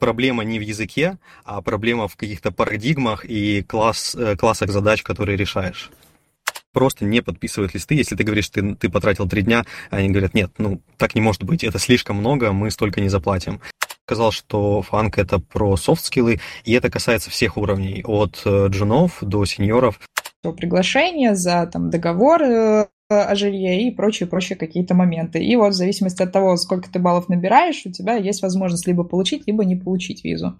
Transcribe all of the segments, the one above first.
проблема не в языке, а проблема в каких-то парадигмах и класс, э, классах задач, которые решаешь. Просто не подписывают листы. Если ты говоришь, ты, ты потратил три дня, они говорят, нет, ну так не может быть, это слишком много, мы столько не заплатим сказал, что фанк это про софт-скиллы, и это касается всех уровней, от э, джунов до сеньоров. Приглашение за там, договор э, о и прочие-прочие какие-то моменты. И вот в зависимости от того, сколько ты баллов набираешь, у тебя есть возможность либо получить, либо не получить визу.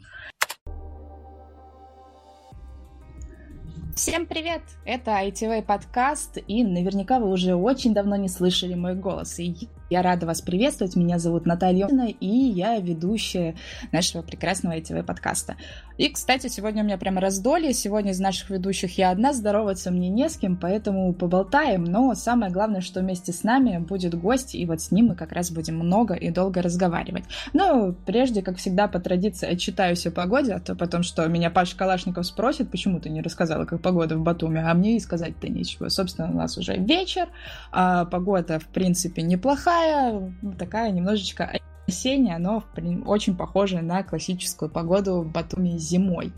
Всем привет! Это ITV подкаст, и наверняка вы уже очень давно не слышали мой голос. И я рада вас приветствовать. Меня зовут Наталья Юрьевна, и я ведущая нашего прекрасного ITV подкаста. И, кстати, сегодня у меня прямо раздолье. Сегодня из наших ведущих я одна, здороваться мне не с кем, поэтому поболтаем. Но самое главное, что вместе с нами будет гость, и вот с ним мы как раз будем много и долго разговаривать. Но прежде, как всегда, по традиции, отчитаюсь о погоде, а то потом, что меня Паша Калашников спросит, почему ты не рассказала, как погода в Батуме, а мне и сказать-то нечего. Собственно, у нас уже вечер, а погода, в принципе, неплохая, такая, такая немножечко осенняя, но очень похожая на классическую погоду в Батуми зимой.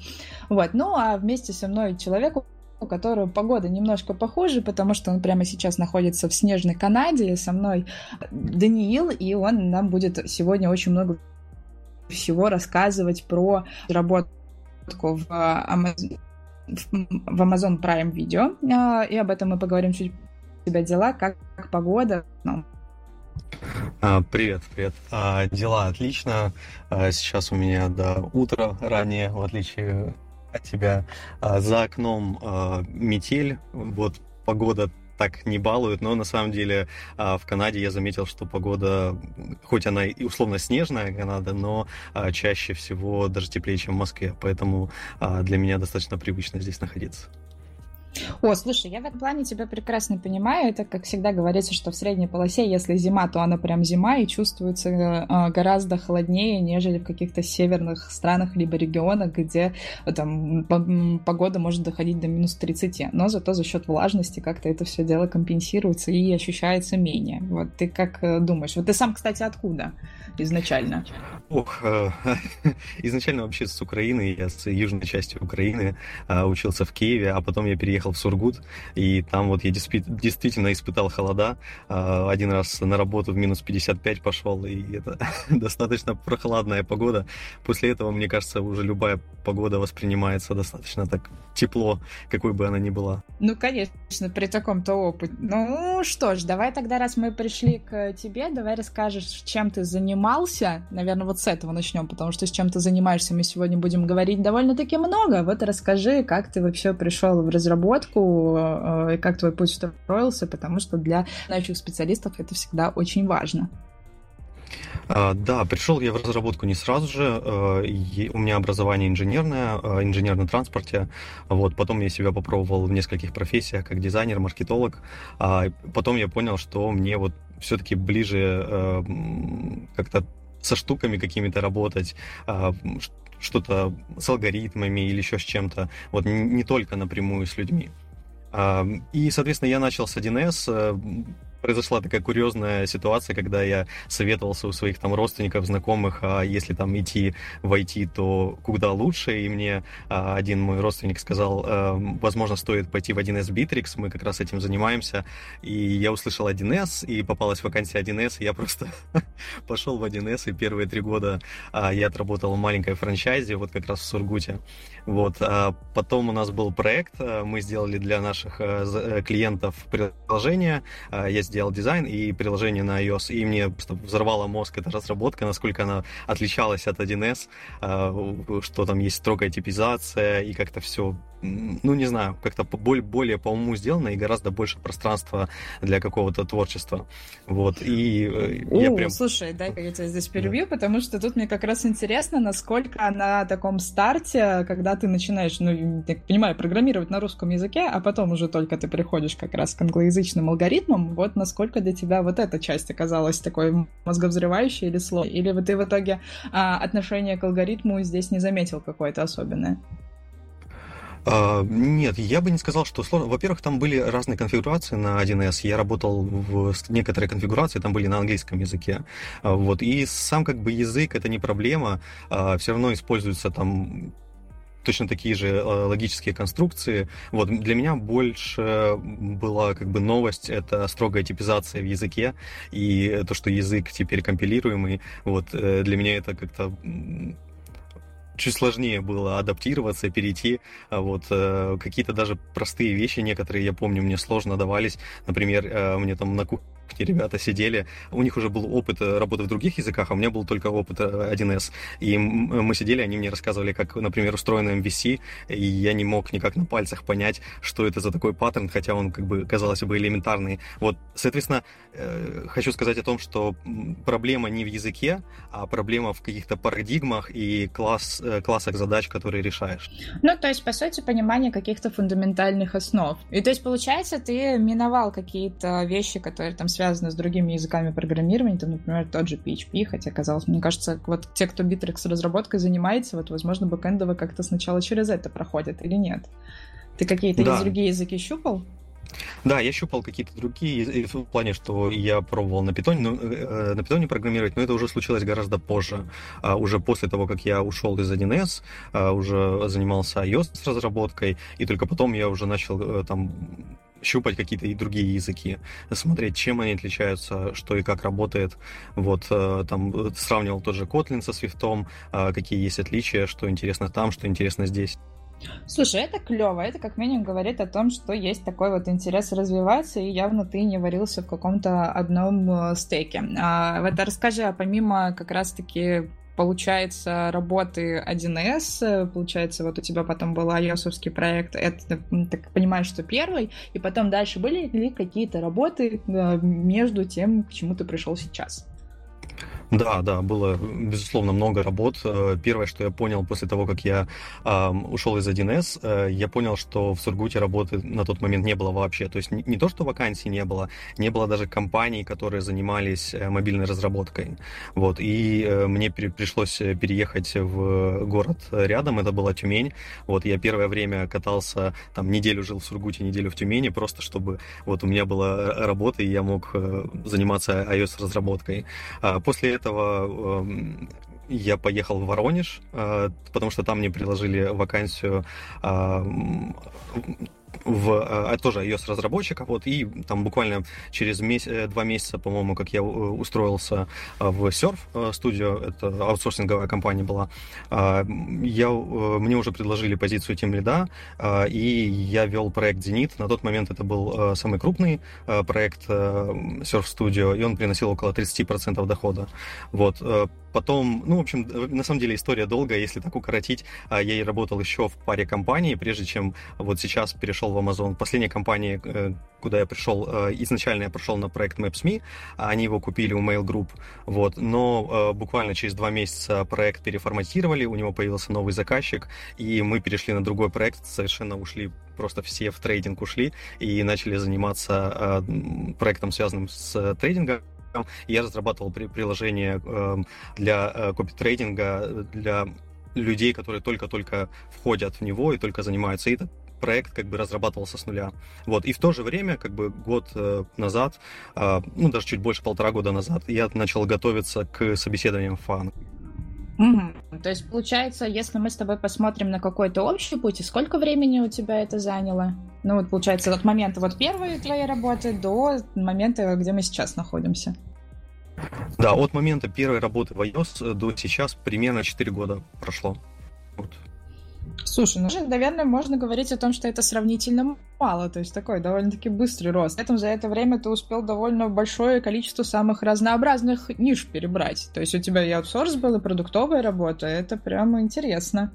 Вот. Ну, а вместе со мной человеку, у которого погода немножко похуже, потому что он прямо сейчас находится в снежной Канаде. Со мной Даниил, и он нам будет сегодня очень много всего рассказывать про разработку в Amazon, в Amazon Prime Video. А, и об этом мы поговорим чуть тебя дела, как, погода. Ну, привет, привет. А, дела отлично. А, сейчас у меня до утра ранее, в отличие от тебя. За окном метель. Вот погода так не балует, но на самом деле в Канаде я заметил, что погода, хоть она и условно снежная Канада, но чаще всего даже теплее, чем в Москве, поэтому для меня достаточно привычно здесь находиться. О, слушай, я в этом плане тебя прекрасно понимаю. Это, как всегда, говорится, что в средней полосе, если зима, то она прям зима и чувствуется э, гораздо холоднее, нежели в каких-то северных странах либо регионах, где э, там погода может доходить до минус 30. Но зато за счет влажности как-то это все дело компенсируется и ощущается менее. Вот ты как э, думаешь? Вот ты сам, кстати, откуда изначально? Ох, изначально вообще с Украины, я с южной части Украины учился в Киеве, а потом я переехал приехал в Сургут, и там вот я действительно испытал холода. А, один раз на работу в минус 55 пошел, и это достаточно прохладная погода. После этого, мне кажется, уже любая погода воспринимается достаточно так тепло, какой бы она ни была. Ну, конечно, при таком-то опыте. Ну что ж, давай тогда, раз мы пришли к тебе, давай расскажешь, чем ты занимался. Наверное, вот с этого начнем, потому что с чем ты занимаешься мы сегодня будем говорить довольно-таки много. Вот расскажи, как ты вообще пришел в разработку разработку э, и как твой путь строился, потому что для начинающих специалистов это всегда очень важно. А, да, пришел я в разработку не сразу же. Э, у меня образование инженерное, э, инженерном транспорте. Вот, потом я себя попробовал в нескольких профессиях, как дизайнер, маркетолог. А потом я понял, что мне вот все-таки ближе как-то со штуками какими-то работать, а, что-то с алгоритмами или еще с чем-то, вот не только напрямую с людьми. И, соответственно, я начал с 1С, произошла такая курьезная ситуация, когда я советовался у своих там родственников, знакомых, а если там идти в IT, то куда лучше, и мне а, один мой родственник сказал, а, возможно, стоит пойти в 1С Bittrex, мы как раз этим занимаемся, и я услышал 1С, и попалась вакансия 1С, и я просто пошел в 1С, и первые три года а, я отработал в маленькой франчайзе, вот как раз в Сургуте, вот, а потом у нас был проект, а, мы сделали для наших а, э, клиентов приложение, а, я сделал дизайн и приложение на iOS, и мне взорвало мозг эта разработка, насколько она отличалась от 1С, а, что там есть строгая типизация, и как-то все ну, не знаю, как-то более, более по уму сделано и гораздо больше пространства для какого-то творчества. Вот, и э, У, я прям... Слушай, дай-ка я тебя здесь перебью, да. потому что тут мне как раз интересно, насколько на таком старте, когда ты начинаешь, ну, я понимаю, программировать на русском языке, а потом уже только ты приходишь как раз к англоязычным алгоритмам, вот насколько для тебя вот эта часть оказалась такой мозговзрывающей или сложной? Или ты в итоге а, отношение к алгоритму здесь не заметил какое-то особенное? Uh, нет, я бы не сказал, что сложно. Во-первых, там были разные конфигурации на 1С. Я работал в некоторые конфигурации, там были на английском языке. Uh, вот. И сам как бы язык это не проблема. Uh, все равно используются там точно такие же логические конструкции. Вот для меня больше была как бы новость это строгая типизация в языке и то, что язык теперь компилируемый. Вот э, для меня это как-то чуть сложнее было адаптироваться, перейти. А вот э, какие-то даже простые вещи некоторые, я помню, мне сложно давались. Например, мне там на кухне где ребята сидели, у них уже был опыт э, работы в других языках, а у меня был только опыт 1С. Э, и мы сидели, они мне рассказывали, как, например, устроено MVC, и я не мог никак на пальцах понять, что это за такой паттерн, хотя он, как бы, казалось бы, элементарный. Вот, соответственно, э, хочу сказать о том, что проблема не в языке, а проблема в каких-то парадигмах и класс, классах задач, которые решаешь. Ну, то есть, по сути, понимание каких-то фундаментальных основ. И то есть, получается, ты миновал какие-то вещи, которые там связано с другими языками программирования, там, например, тот же PHP, хотя, казалось, мне кажется, вот те, кто Bittrex разработкой занимается, вот, возможно, бэкэндово как-то сначала через это проходят или нет. Ты какие-то да. другие языки щупал? Да, я щупал какие-то другие, в плане, что я пробовал на питоне, ну, э, на питоне программировать, но это уже случилось гораздо позже. А, уже после того, как я ушел из 1С, а, уже занимался iOS разработкой, и только потом я уже начал э, там щупать какие-то и другие языки, смотреть, чем они отличаются, что и как работает. Вот э, там э, сравнивал тот же Kotlin со Swift, э, какие есть отличия, что интересно там, что интересно здесь. Слушай, это клево, это как минимум говорит о том, что есть такой вот интерес развиваться, и явно ты не варился в каком-то одном стейке. А, вот расскажи, а помимо как раз-таки получается, работы 1С, получается, вот у тебя потом был ios проект, это, так понимаешь, что первый, и потом дальше были ли какие-то работы э, между тем, к чему ты пришел сейчас? Да, да, было, безусловно, много работ. Э, первое, что я понял после того, как я э, ушел из 1С, э, я понял, что в Сургуте работы на тот момент не было вообще. То есть не, не то, что вакансий не было, не было даже компаний, которые занимались э, мобильной разработкой. Вот, и э, мне при, пришлось переехать в город рядом, это была Тюмень. Вот, я первое время катался, там, неделю жил в Сургуте, неделю в Тюмени, просто чтобы вот у меня была работа, и я мог э, заниматься iOS-разработкой. А после этого эм, я поехал в Воронеж, э, потому что там мне предложили вакансию в а, тоже iOS разработчика, вот, и там буквально через месяц, э, два месяца, по-моему, как я устроился в Surf Studio, это аутсорсинговая компания была, я, мне уже предложили позицию тем лида, и я вел проект Зенит. На тот момент это был самый крупный проект Surf Studio, и он приносил около 30% дохода. Вот. Потом, ну, в общем, на самом деле история долгая, если так укоротить. Я и работал еще в паре компаний, прежде чем вот сейчас перешел в Amazon. Последняя компания, э, куда я пришел, э, изначально я пришел на проект Maps.me, а они его купили у Mail Group, вот, но э, буквально через два месяца проект переформатировали, у него появился новый заказчик, и мы перешли на другой проект, совершенно ушли просто все в трейдинг ушли и начали заниматься проектом, связанным с трейдингом, я разрабатывал приложение эм, для э, копитрейдинга для людей, которые только-только входят в него и только занимаются. И этот проект как бы разрабатывался с нуля. Вот. И в то же время, как бы год э, назад, э, ну даже чуть больше полтора года назад, я начал готовиться к собеседованиям ФАН. Угу. То есть, получается, если мы с тобой посмотрим на какой-то общий путь, сколько времени у тебя это заняло? Ну, вот, получается, от момента вот первой твоей работы до момента, где мы сейчас находимся. Да, от момента первой работы в iOS до сейчас примерно 4 года прошло. Вот. Слушай, ну, наверное, можно говорить о том, что это сравнительно мало, то есть такой довольно-таки быстрый рост. При этом за это время ты успел довольно большое количество самых разнообразных ниш перебрать. То есть у тебя и аутсорс был, и продуктовая работа, это прямо интересно.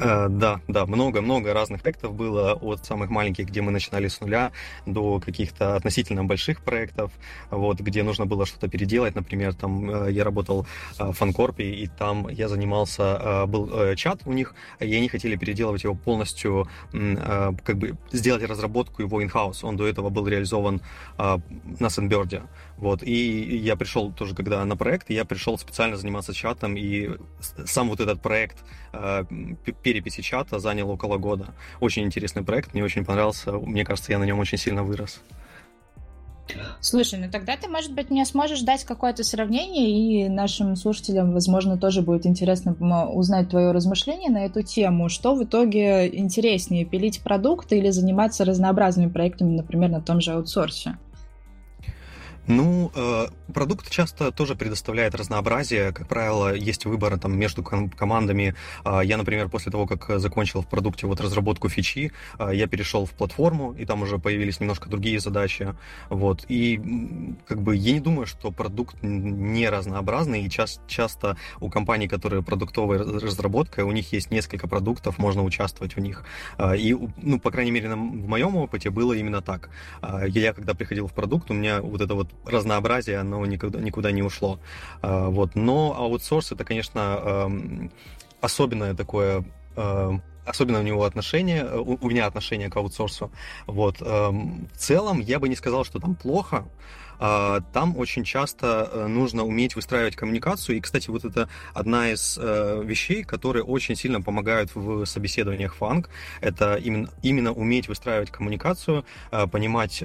Э, да, да, много-много разных проектов было, от самых маленьких, где мы начинали с нуля, до каких-то относительно больших проектов, вот, где нужно было что-то переделать. Например, там э, я работал э, в Фанкорпе, и там я занимался, был чат у них, и они хотели переделывать его полностью, как бы сделать разработку его in-house. Он до этого был реализован на Сенберде. Вот, и я пришел тоже, когда на проект, я пришел специально заниматься чатом, и сам вот этот проект переписи чата занял около года. Очень интересный проект, мне очень понравился. Мне кажется, я на нем очень сильно вырос. Слушай, ну тогда ты, может быть, мне сможешь дать какое-то сравнение, и нашим слушателям, возможно, тоже будет интересно узнать твое размышление на эту тему. Что в итоге интереснее, пилить продукты или заниматься разнообразными проектами, например, на том же аутсорсе? Ну, э, продукт часто тоже предоставляет разнообразие. Как правило, есть выбор там между командами. А, я, например, после того, как закончил в продукте вот разработку фичи, а, я перешел в платформу, и там уже появились немножко другие задачи. Вот. И как бы я не думаю, что продукт не разнообразный, и часто, часто у компаний, которые продуктовая разработка, у них есть несколько продуктов, можно участвовать в них. А, и, ну, по крайней мере, в моем опыте было именно так. Я, когда приходил в продукт, у меня вот это вот разнообразие, оно никуда, никуда не ушло. А, вот. Но аутсорс это, конечно, особенное такое особенно у него отношение, у, у меня отношение к аутсорсу. Вот. В целом, я бы не сказал, что там плохо, там очень часто э, нужно уметь выстраивать коммуникацию. И, кстати, вот это одна из э, вещей, которые очень сильно помогают в собеседованиях фанк. Это именно, именно уметь выстраивать коммуникацию, э, понимать,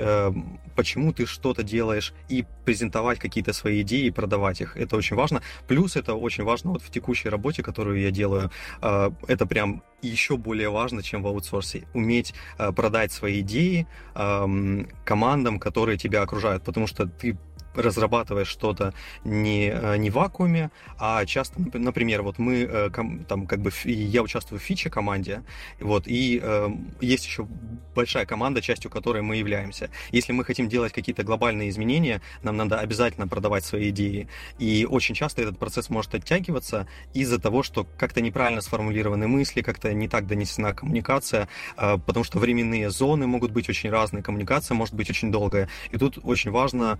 почему ты что-то делаешь, и презентовать какие-то свои идеи и продавать их. Это очень важно. Плюс это очень важно вот в текущей работе, которую я делаю. Это прям еще более важно, чем в аутсорсе. Уметь продать свои идеи командам, которые тебя окружают. Потому что ты разрабатываешь что-то не, э, не в вакууме, а часто, например, вот мы э, там как бы я участвую в фиче команде, вот, и э, есть еще большая команда, частью которой мы являемся. Если мы хотим делать какие-то глобальные изменения, нам надо обязательно продавать свои идеи. И очень часто этот процесс может оттягиваться из-за того, что как-то неправильно сформулированы мысли, как-то не так донесена коммуникация, э, потому что временные зоны могут быть очень разные, коммуникация может быть очень долгая. И тут очень важно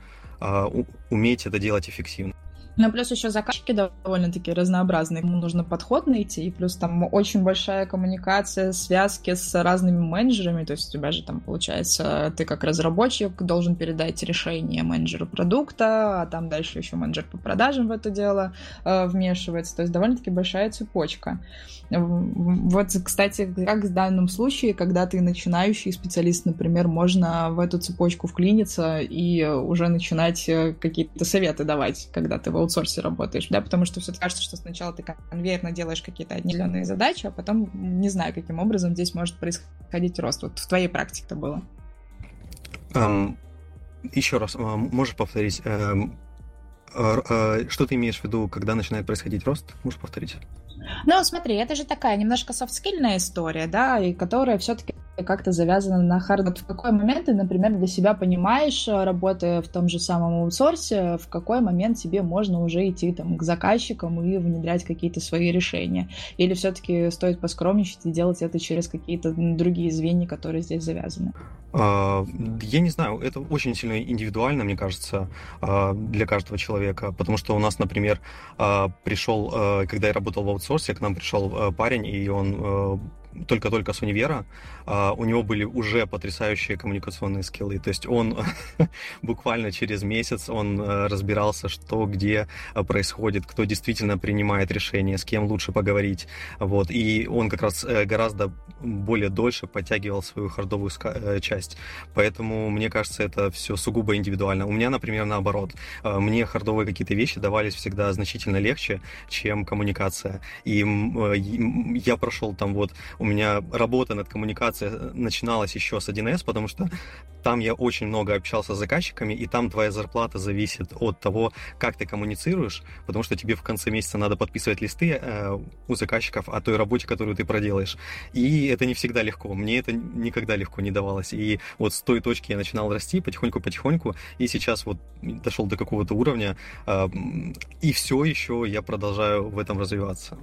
уметь это делать эффективно. Ну, плюс еще заказчики довольно-таки разнообразные. Ему нужно подход найти, и плюс там очень большая коммуникация, связки с разными менеджерами. То есть у тебя же там, получается, ты как разработчик должен передать решение менеджеру продукта, а там дальше еще менеджер по продажам в это дело э, вмешивается. То есть довольно-таки большая цепочка. Вот, кстати, как в данном случае, когда ты начинающий специалист, например, можно в эту цепочку вклиниться и уже начинать э, какие-то советы давать, когда ты в аутсорсе работаешь, да, потому что все кажется, что сначала ты конвейерно делаешь какие-то определенные задачи, а потом не знаю, каким образом здесь может происходить рост. Вот в твоей практике это было. Um, еще раз, можешь повторить, um, uh, что ты имеешь в виду, когда начинает происходить рост? Можешь повторить? Ну, смотри, это же такая немножко софтскильная история, да, и которая все-таки как-то завязано на хард. В какой момент ты, например, для себя понимаешь, э, работая в том же самом аутсорсе, в какой момент тебе можно уже идти там, к заказчикам и внедрять какие-то свои решения? Или все-таки стоит поскромничать и делать это через какие-то другие звенья, которые здесь завязаны? А, я не знаю, это очень сильно индивидуально, мне кажется, а, для каждого человека, потому что у нас, например, а, пришел, когда я работал в аутсорсе, к нам пришел парень, и он только-только с универа, у него были уже потрясающие коммуникационные скиллы. То есть он буквально через месяц он э, разбирался, что где э, происходит, кто действительно принимает решения, с кем лучше поговорить. Вот. И он как раз э, гораздо более дольше подтягивал свою хардовую часть. Поэтому, мне кажется, это все сугубо индивидуально. У меня, например, наоборот. Мне хардовые какие-то вещи давались всегда значительно легче, чем коммуникация. И я прошел там вот у меня работа над коммуникацией начиналась еще с 1С, потому что там я очень много общался с заказчиками, и там твоя зарплата зависит от того, как ты коммуницируешь, потому что тебе в конце месяца надо подписывать листы э, у заказчиков о той работе, которую ты проделаешь. И это не всегда легко. Мне это никогда легко не давалось. И вот с той точки я начинал расти потихоньку-потихоньку, и сейчас вот дошел до какого-то уровня, э, и все еще я продолжаю в этом развиваться.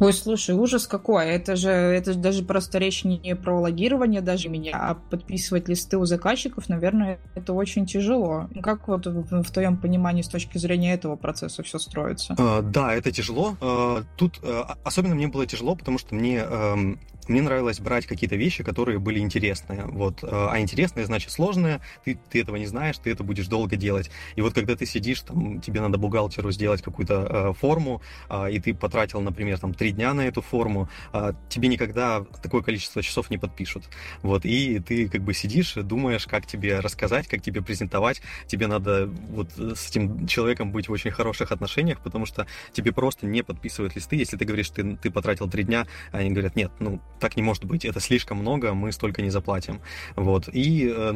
Ой, слушай, ужас какой. Это же, это же даже просто речь не про логирование даже меня, а подписывать листы у заказчиков, наверное, это очень тяжело. Как вот в, в твоем понимании с точки зрения этого процесса все строится? Uh, да, это тяжело. Uh, тут особенно мне было тяжело, потому что мне uh, мне нравилось брать какие-то вещи, которые были интересные. Вот. А интересные значит сложные, ты, ты этого не знаешь, ты это будешь долго делать. И вот когда ты сидишь, там, тебе надо бухгалтеру сделать какую-то э, форму, э, и ты потратил, например, там, три дня на эту форму, э, тебе никогда такое количество часов не подпишут. Вот. И ты как бы сидишь, думаешь, как тебе рассказать, как тебе презентовать. Тебе надо вот с этим человеком быть в очень хороших отношениях, потому что тебе просто не подписывают листы. Если ты говоришь, ты, ты потратил три дня, они говорят, нет, ну, так не может быть, это слишком много, мы столько не заплатим. Вот. И, э,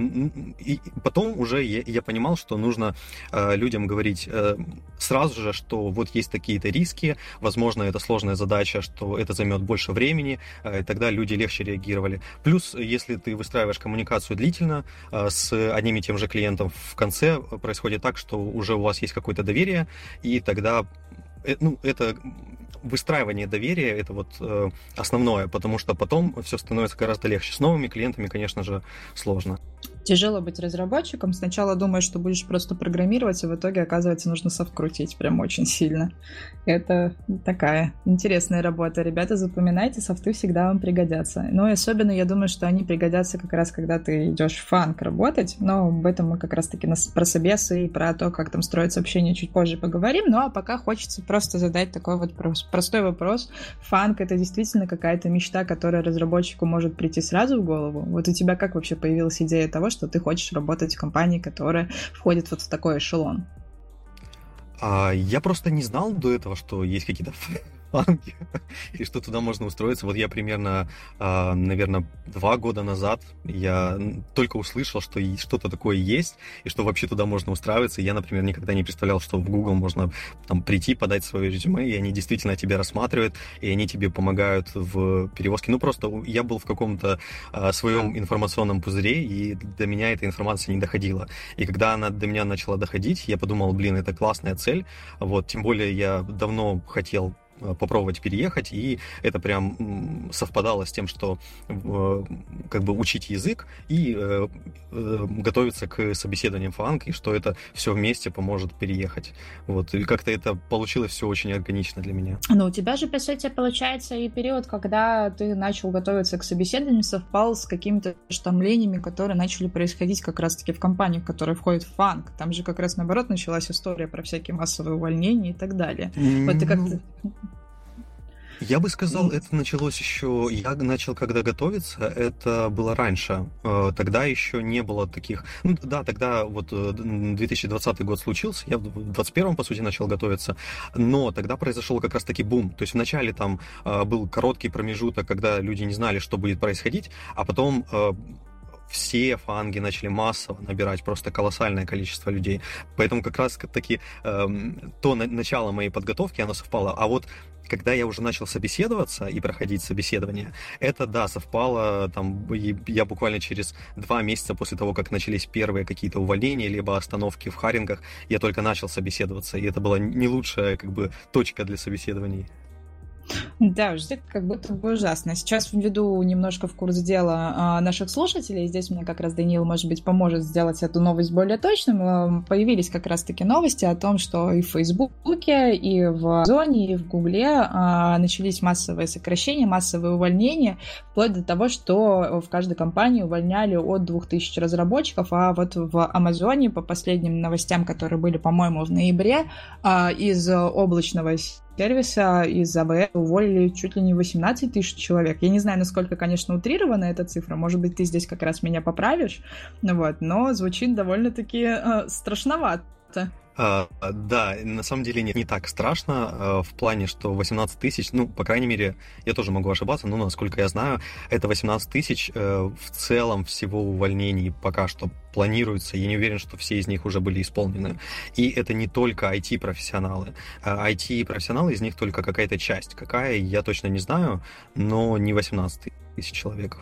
и потом уже я, я понимал, что нужно э, людям говорить э, сразу же, что вот есть такие-то риски, возможно, это сложная задача, что это займет больше времени, и тогда люди легче реагировали. Плюс, если ты выстраиваешь коммуникацию длительно с одним и тем же клиентом, в конце происходит так, что уже у вас есть какое-то доверие, и тогда ну, это выстраивание доверия это вот э, основное, потому что потом все становится гораздо легче. С новыми клиентами, конечно же, сложно. Тяжело быть разработчиком. Сначала думаешь, что будешь просто программировать, а в итоге, оказывается, нужно совкрутить прям очень сильно. Это такая интересная работа. Ребята, запоминайте, софты всегда вам пригодятся. Ну и особенно, я думаю, что они пригодятся как раз, когда ты идешь в фанк работать. Но об этом мы как раз-таки про собесы и про то, как там строить сообщения чуть позже поговорим. Ну а пока хочется просто задать такой вот простой вопрос. Фанк — это действительно какая-то мечта, которая разработчику может прийти сразу в голову? Вот у тебя как вообще появилась идея того, что ты хочешь работать в компании, которая входит вот в такой эшелон? А, я просто не знал до этого, что есть какие-то фанки, и что туда можно устроиться. Вот я примерно, а, наверное, два года назад я только услышал, что что-то такое есть, и что вообще туда можно устраиваться. Я, например, никогда не представлял, что в Google можно там прийти, подать свое резюме, и они действительно тебя рассматривают, и они тебе помогают в перевозке. Ну, просто я был в каком-то а, своем информационном пузыре, и до меня эта информация не доходила. И когда она до меня начала доходить, я подумал, блин, это классная цель. Вот, тем более я давно хотел попробовать переехать, и это прям совпадало с тем, что э, как бы учить язык и э, готовиться к собеседованиям фанк, и что это все вместе поможет переехать. Вот, и как-то это получилось все очень органично для меня. Ну, у тебя же, по сути, получается и период, когда ты начал готовиться к собеседованию, совпал с какими-то штамлениями, которые начали происходить как раз-таки в компании, в которой входит фанк. Там же как раз наоборот началась история про всякие массовые увольнения и так далее. Вот ты как-то... Я бы сказал, это началось еще... Я начал, когда готовиться, это было раньше. Э, тогда еще не было таких... Ну да, тогда вот 2020 э, год случился, я в 2021, по сути, начал готовиться, но тогда произошел как раз-таки бум. То есть вначале там э, был короткий промежуток, когда люди не знали, что будет происходить, а потом все фанги начали массово набирать просто колоссальное количество людей. Поэтому как раз таки эм, то на, начало моей подготовки, оно совпало. А вот когда я уже начал собеседоваться и проходить собеседование, это, да, совпало, там, я буквально через два месяца после того, как начались первые какие-то увольнения, либо остановки в харингах, я только начал собеседоваться, и это была не лучшая, как бы, точка для собеседований. Да, ждет как будто бы ужасно. Сейчас введу немножко в курс дела а, наших слушателей. Здесь мне как раз Даниил, может быть, поможет сделать эту новость более точным. А, появились как раз-таки новости о том, что и в Фейсбуке, и в Зоне, и в Гугле а, начались массовые сокращения, массовые увольнения, вплоть до того, что в каждой компании увольняли от 2000 разработчиков, а вот в Амазоне, по последним новостям, которые были, по-моему, в ноябре, из облачного сервиса из АВС уволили чуть ли не 18 тысяч человек. Я не знаю, насколько, конечно, утрирована эта цифра. Может быть, ты здесь как раз меня поправишь. Вот, но звучит довольно-таки э, страшновато. А, да, на самом деле нет, не так страшно а, в плане, что 18 тысяч, ну, по крайней мере, я тоже могу ошибаться, но насколько я знаю, это 18 тысяч э, в целом всего увольнений пока что планируется. Я не уверен, что все из них уже были исполнены. И это не только IT-профессионалы. IT-профессионалы, из них только какая-то часть. Какая, я точно не знаю, но не 18 тысяч человек.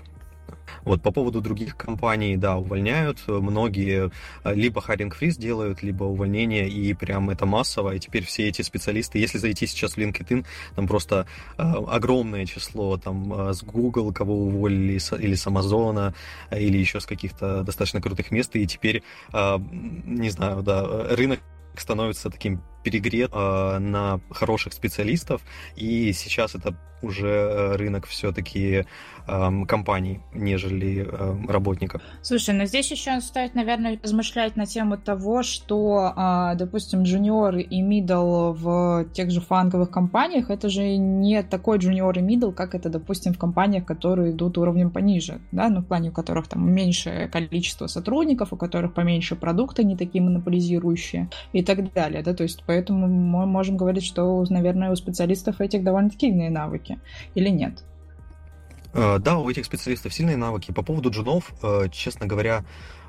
Вот по поводу других компаний, да, увольняют. Многие э, либо hiring freeze делают, либо увольнение, и прям это массово. И теперь все эти специалисты, если зайти сейчас в LinkedIn, там просто э, огромное число там э, с Google, кого уволили, с, или с Amazon, э, или еще с каких-то достаточно крутых мест. И теперь, э, не знаю, да, рынок становится таким перегрет э, на хороших специалистов, и сейчас это уже э, рынок все-таки э, компаний, нежели э, работников. Слушай, но здесь еще стоит, наверное, размышлять на тему того, что, э, допустим, junior и middle в тех же фаанговых компаниях, это же не такой junior и middle, как это, допустим, в компаниях, которые идут уровнем пониже, да, ну, в плане у которых там меньшее количество сотрудников, у которых поменьше продукты, не такие монополизирующие и так далее, да, то есть поэтому мы можем говорить, что, наверное, у специалистов этих довольно-таки иные навыки или нет? Э, да, у этих специалистов сильные навыки. По поводу джунов, э, честно говоря,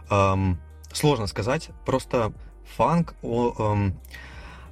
эм, сложно сказать. Просто фанк... Эм,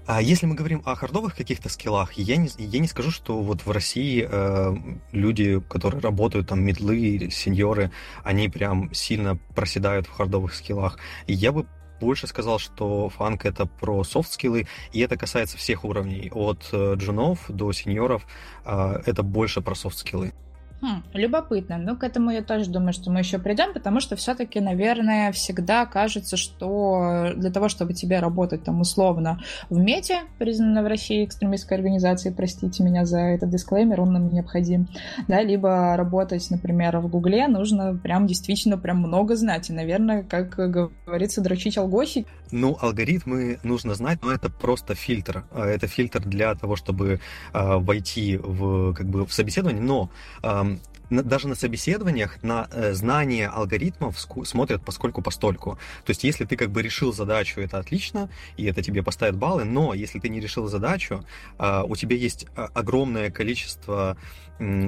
а если мы говорим о хардовых каких-то скиллах, я не, я не скажу, что вот в России э, люди, которые работают, там, медлы, сеньоры, они прям сильно проседают в хардовых скиллах. Я бы больше сказал, что FAANG это про софт-скиллы, и это касается всех уровней, от э, джунов до сеньоров, а, это больше про софт-скиллы. Хм, любопытно. Ну, к этому я тоже думаю, что мы еще придем, потому что все-таки, наверное, всегда кажется, что для того, чтобы тебе работать там условно в МЕТе, признанной в России экстремистской организацией, простите меня за этот дисклеймер, он нам необходим, да, либо работать, например, в Гугле, нужно прям действительно прям много знать. И, наверное, как говорится, дрочить алгосик. Ну, алгоритмы нужно знать, но это просто фильтр. А, это фильтр для того, чтобы э, войти в, как бы, в собеседование, но э, даже на собеседованиях на э, знание алгоритмов смотрят поскольку постольку. То есть, если ты как бы решил задачу, это отлично, и это тебе поставят баллы, но если ты не решил задачу, э, у тебя есть а, огромное количество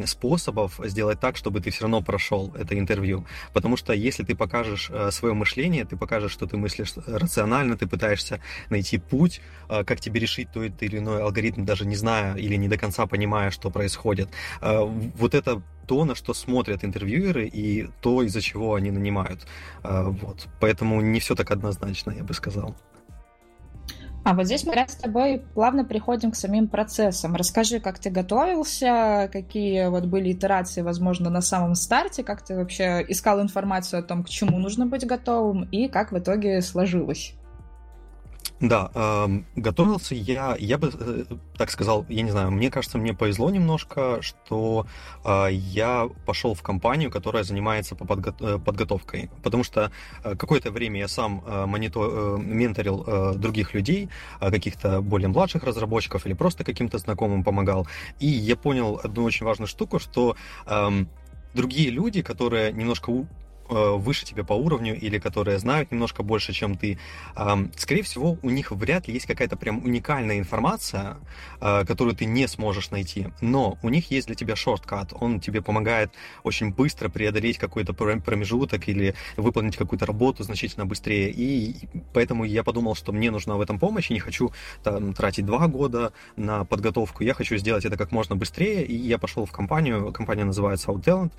способов сделать так, чтобы ты все равно прошел это интервью. Потому что если ты покажешь э, свое мышление, ты покажешь, что ты мыслишь рационально, ты пытаешься найти путь, э, как тебе решить тот или иной алгоритм, даже не зная или не до конца понимая, что происходит. Э, вот это то, на что смотрят интервьюеры и то, из-за чего они нанимают. Вот. Поэтому не все так однозначно, я бы сказал. А вот здесь мы с тобой плавно приходим к самим процессам. Расскажи, как ты готовился, какие вот были итерации, возможно, на самом старте, как ты вообще искал информацию о том, к чему нужно быть готовым, и как в итоге сложилось. Да, э, готовился я, я бы э, так сказал, я не знаю, мне кажется, мне повезло немножко, что э, я пошел в компанию, которая занимается по подго- э, подготовкой, потому что э, какое-то время я сам э, монитор, э, менторил э, других людей, э, каких-то более младших разработчиков или просто каким-то знакомым помогал, и я понял одну очень важную штуку, что э, другие люди, которые немножко выше тебя по уровню или которые знают немножко больше, чем ты, скорее всего, у них вряд ли есть какая-то прям уникальная информация, э, которую ты не сможешь найти. Но у них есть для тебя шорткат. Он тебе помогает очень быстро преодолеть какой-то промежуток или выполнить какую-то работу значительно быстрее. И поэтому я подумал, что мне нужна в этом помощь, и не хочу там, тратить два года на подготовку. Я хочу сделать это как можно быстрее, и я пошел в компанию. Компания называется Outtalent.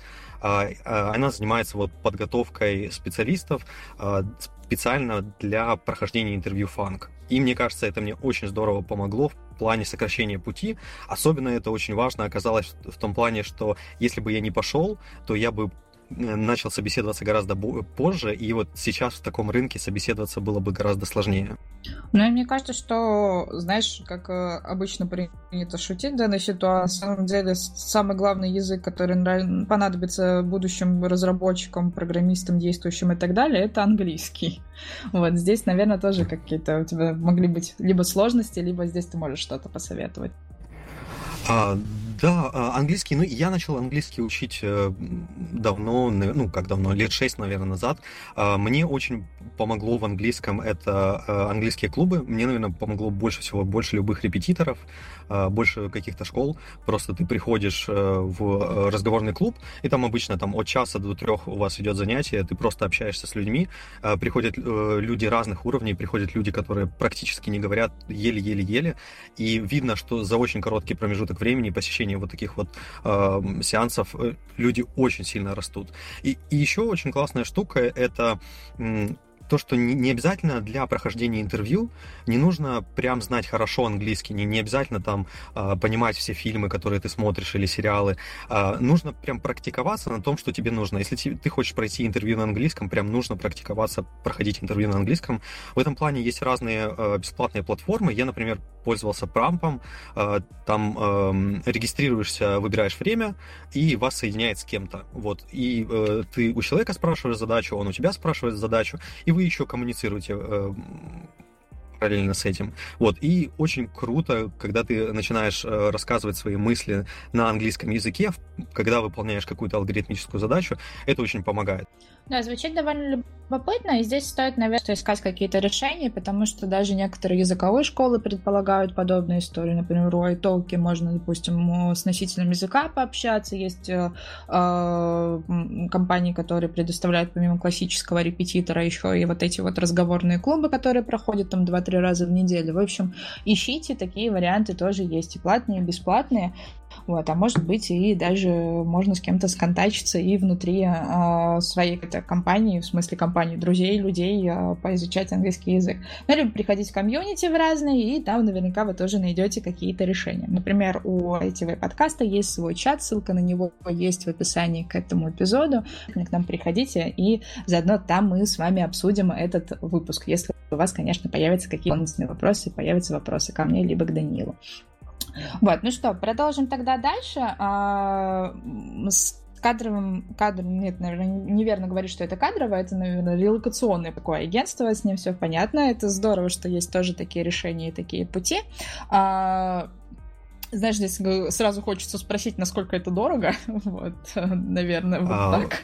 А, а, она занимается вот подготовкой специалистов а, специально для прохождения интервью фанк. И мне кажется, это мне очень здорово помогло в плане сокращения пути. Особенно это очень важно оказалось в том плане, что если бы я не пошел, то я бы начал собеседоваться гораздо позже, и вот сейчас в таком рынке собеседоваться было бы гораздо сложнее. Ну, и мне кажется, что, знаешь, как э, обычно принято шутить в данной ситуации, на самом деле самый главный язык, который понадобится будущим разработчикам, программистам, действующим и так далее, это английский. Вот здесь, наверное, тоже какие-то у тебя могли быть либо сложности, либо здесь ты можешь что-то посоветовать. А, да, а, английский, ну, я начал английский учить э, давно, ну, как давно, лет шесть, наверное, назад. А, мне очень помогло в английском это э, английские клубы. Мне, наверное, помогло больше всего, больше любых репетиторов, а, больше каких-то школ. Просто ты приходишь э, в разговорный клуб, и там обычно там от часа до трех у вас идет занятие, ты просто общаешься с людьми. Приходят люди разных уровней, приходят люди, которые практически не говорят, еле-еле-еле, и видно, что за очень короткий промежуток времени посещения вот таких вот э, сеансов люди очень сильно растут. И, и еще очень классная штука это то, что не обязательно для прохождения интервью не нужно прям знать хорошо английский, не, не обязательно там э, понимать все фильмы, которые ты смотришь или сериалы. Э, нужно прям практиковаться на том, что тебе нужно. Если ты, ты хочешь пройти интервью на английском, прям нужно практиковаться, проходить интервью на английском. В этом плане есть разные э, бесплатные платформы. Я, например, пользовался Прампом. Э, там э, регистрируешься, выбираешь время, и вас соединяет с кем-то. Вот. И э, ты у человека спрашиваешь задачу, он у тебя спрашивает задачу, и вы еще коммуницируете э, параллельно с этим. Вот. И очень круто, когда ты начинаешь рассказывать свои мысли на английском языке, когда выполняешь какую-то алгоритмическую задачу, это очень помогает. Да, звучит довольно любопытно, и здесь стоит, наверное, искать какие-то решения, потому что даже некоторые языковые школы предполагают подобные истории. Например, у iTalki можно, допустим, с носителем языка пообщаться. Есть э, э, компании, которые предоставляют помимо классического репетитора еще и вот эти вот разговорные клубы, которые проходят там 2-3 раза в неделю. В общем, ищите, такие варианты тоже есть, и платные, и бесплатные. Вот, а может быть и даже можно с кем-то сконтачиться и внутри э, своей какой-то компании, в смысле компании друзей, людей, э, поизучать английский язык. Ну, либо приходить в комьюнити в разные, и там наверняка вы тоже найдете какие-то решения. Например, у ITV подкаста есть свой чат, ссылка на него есть в описании к этому эпизоду. К нам приходите, и заодно там мы с вами обсудим этот выпуск, если у вас, конечно, появятся какие-то дополнительные вопросы, появятся вопросы ко мне, либо к Данилу. Вот, ну что, продолжим тогда дальше. А, с кадровым кадром, нет, наверное, неверно говорить, что это кадровое, это, наверное, релокационное такое агентство, с ним все понятно. Это здорово, что есть тоже такие решения и такие пути. А, знаешь, здесь сразу хочется спросить, насколько это дорого. Вот, наверное, вот а, так.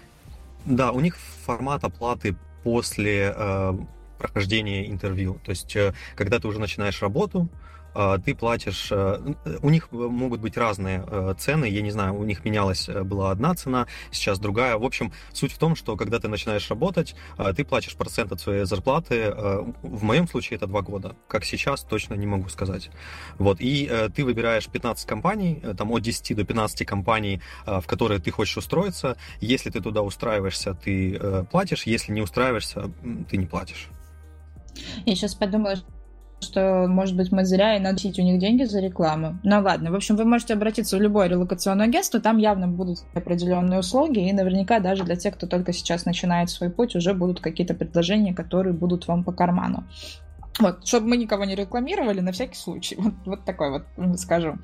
Да, у них формат оплаты после э, прохождения интервью. То есть, э, когда ты уже начинаешь работу, а, ты платишь... Э, у них могут быть разные э, цены, я не знаю, у них менялась, э, была одна цена, сейчас другая. В общем, суть в том, что когда ты начинаешь работать, ты платишь процент от своей зарплаты. В моем случае это два года. Как сейчас, точно не могу сказать. Вот. И ты выбираешь 15 компаний, там от 10 до 15 компаний, в которые ты хочешь устроиться. Если ты туда устраиваешься, ты платишь. Если не устраиваешься, ты не платишь. Я сейчас подумала, что, может быть, мы зря и надо у них деньги за рекламу. Ну ладно, в общем, вы можете обратиться в любое релокационное агентство, там явно будут определенные услуги, и наверняка даже для тех, кто только сейчас начинает свой путь, уже будут какие-то предложения, которые будут вам по карману. Вот, чтобы мы никого не рекламировали, на всякий случай. Вот, вот такой вот скажу.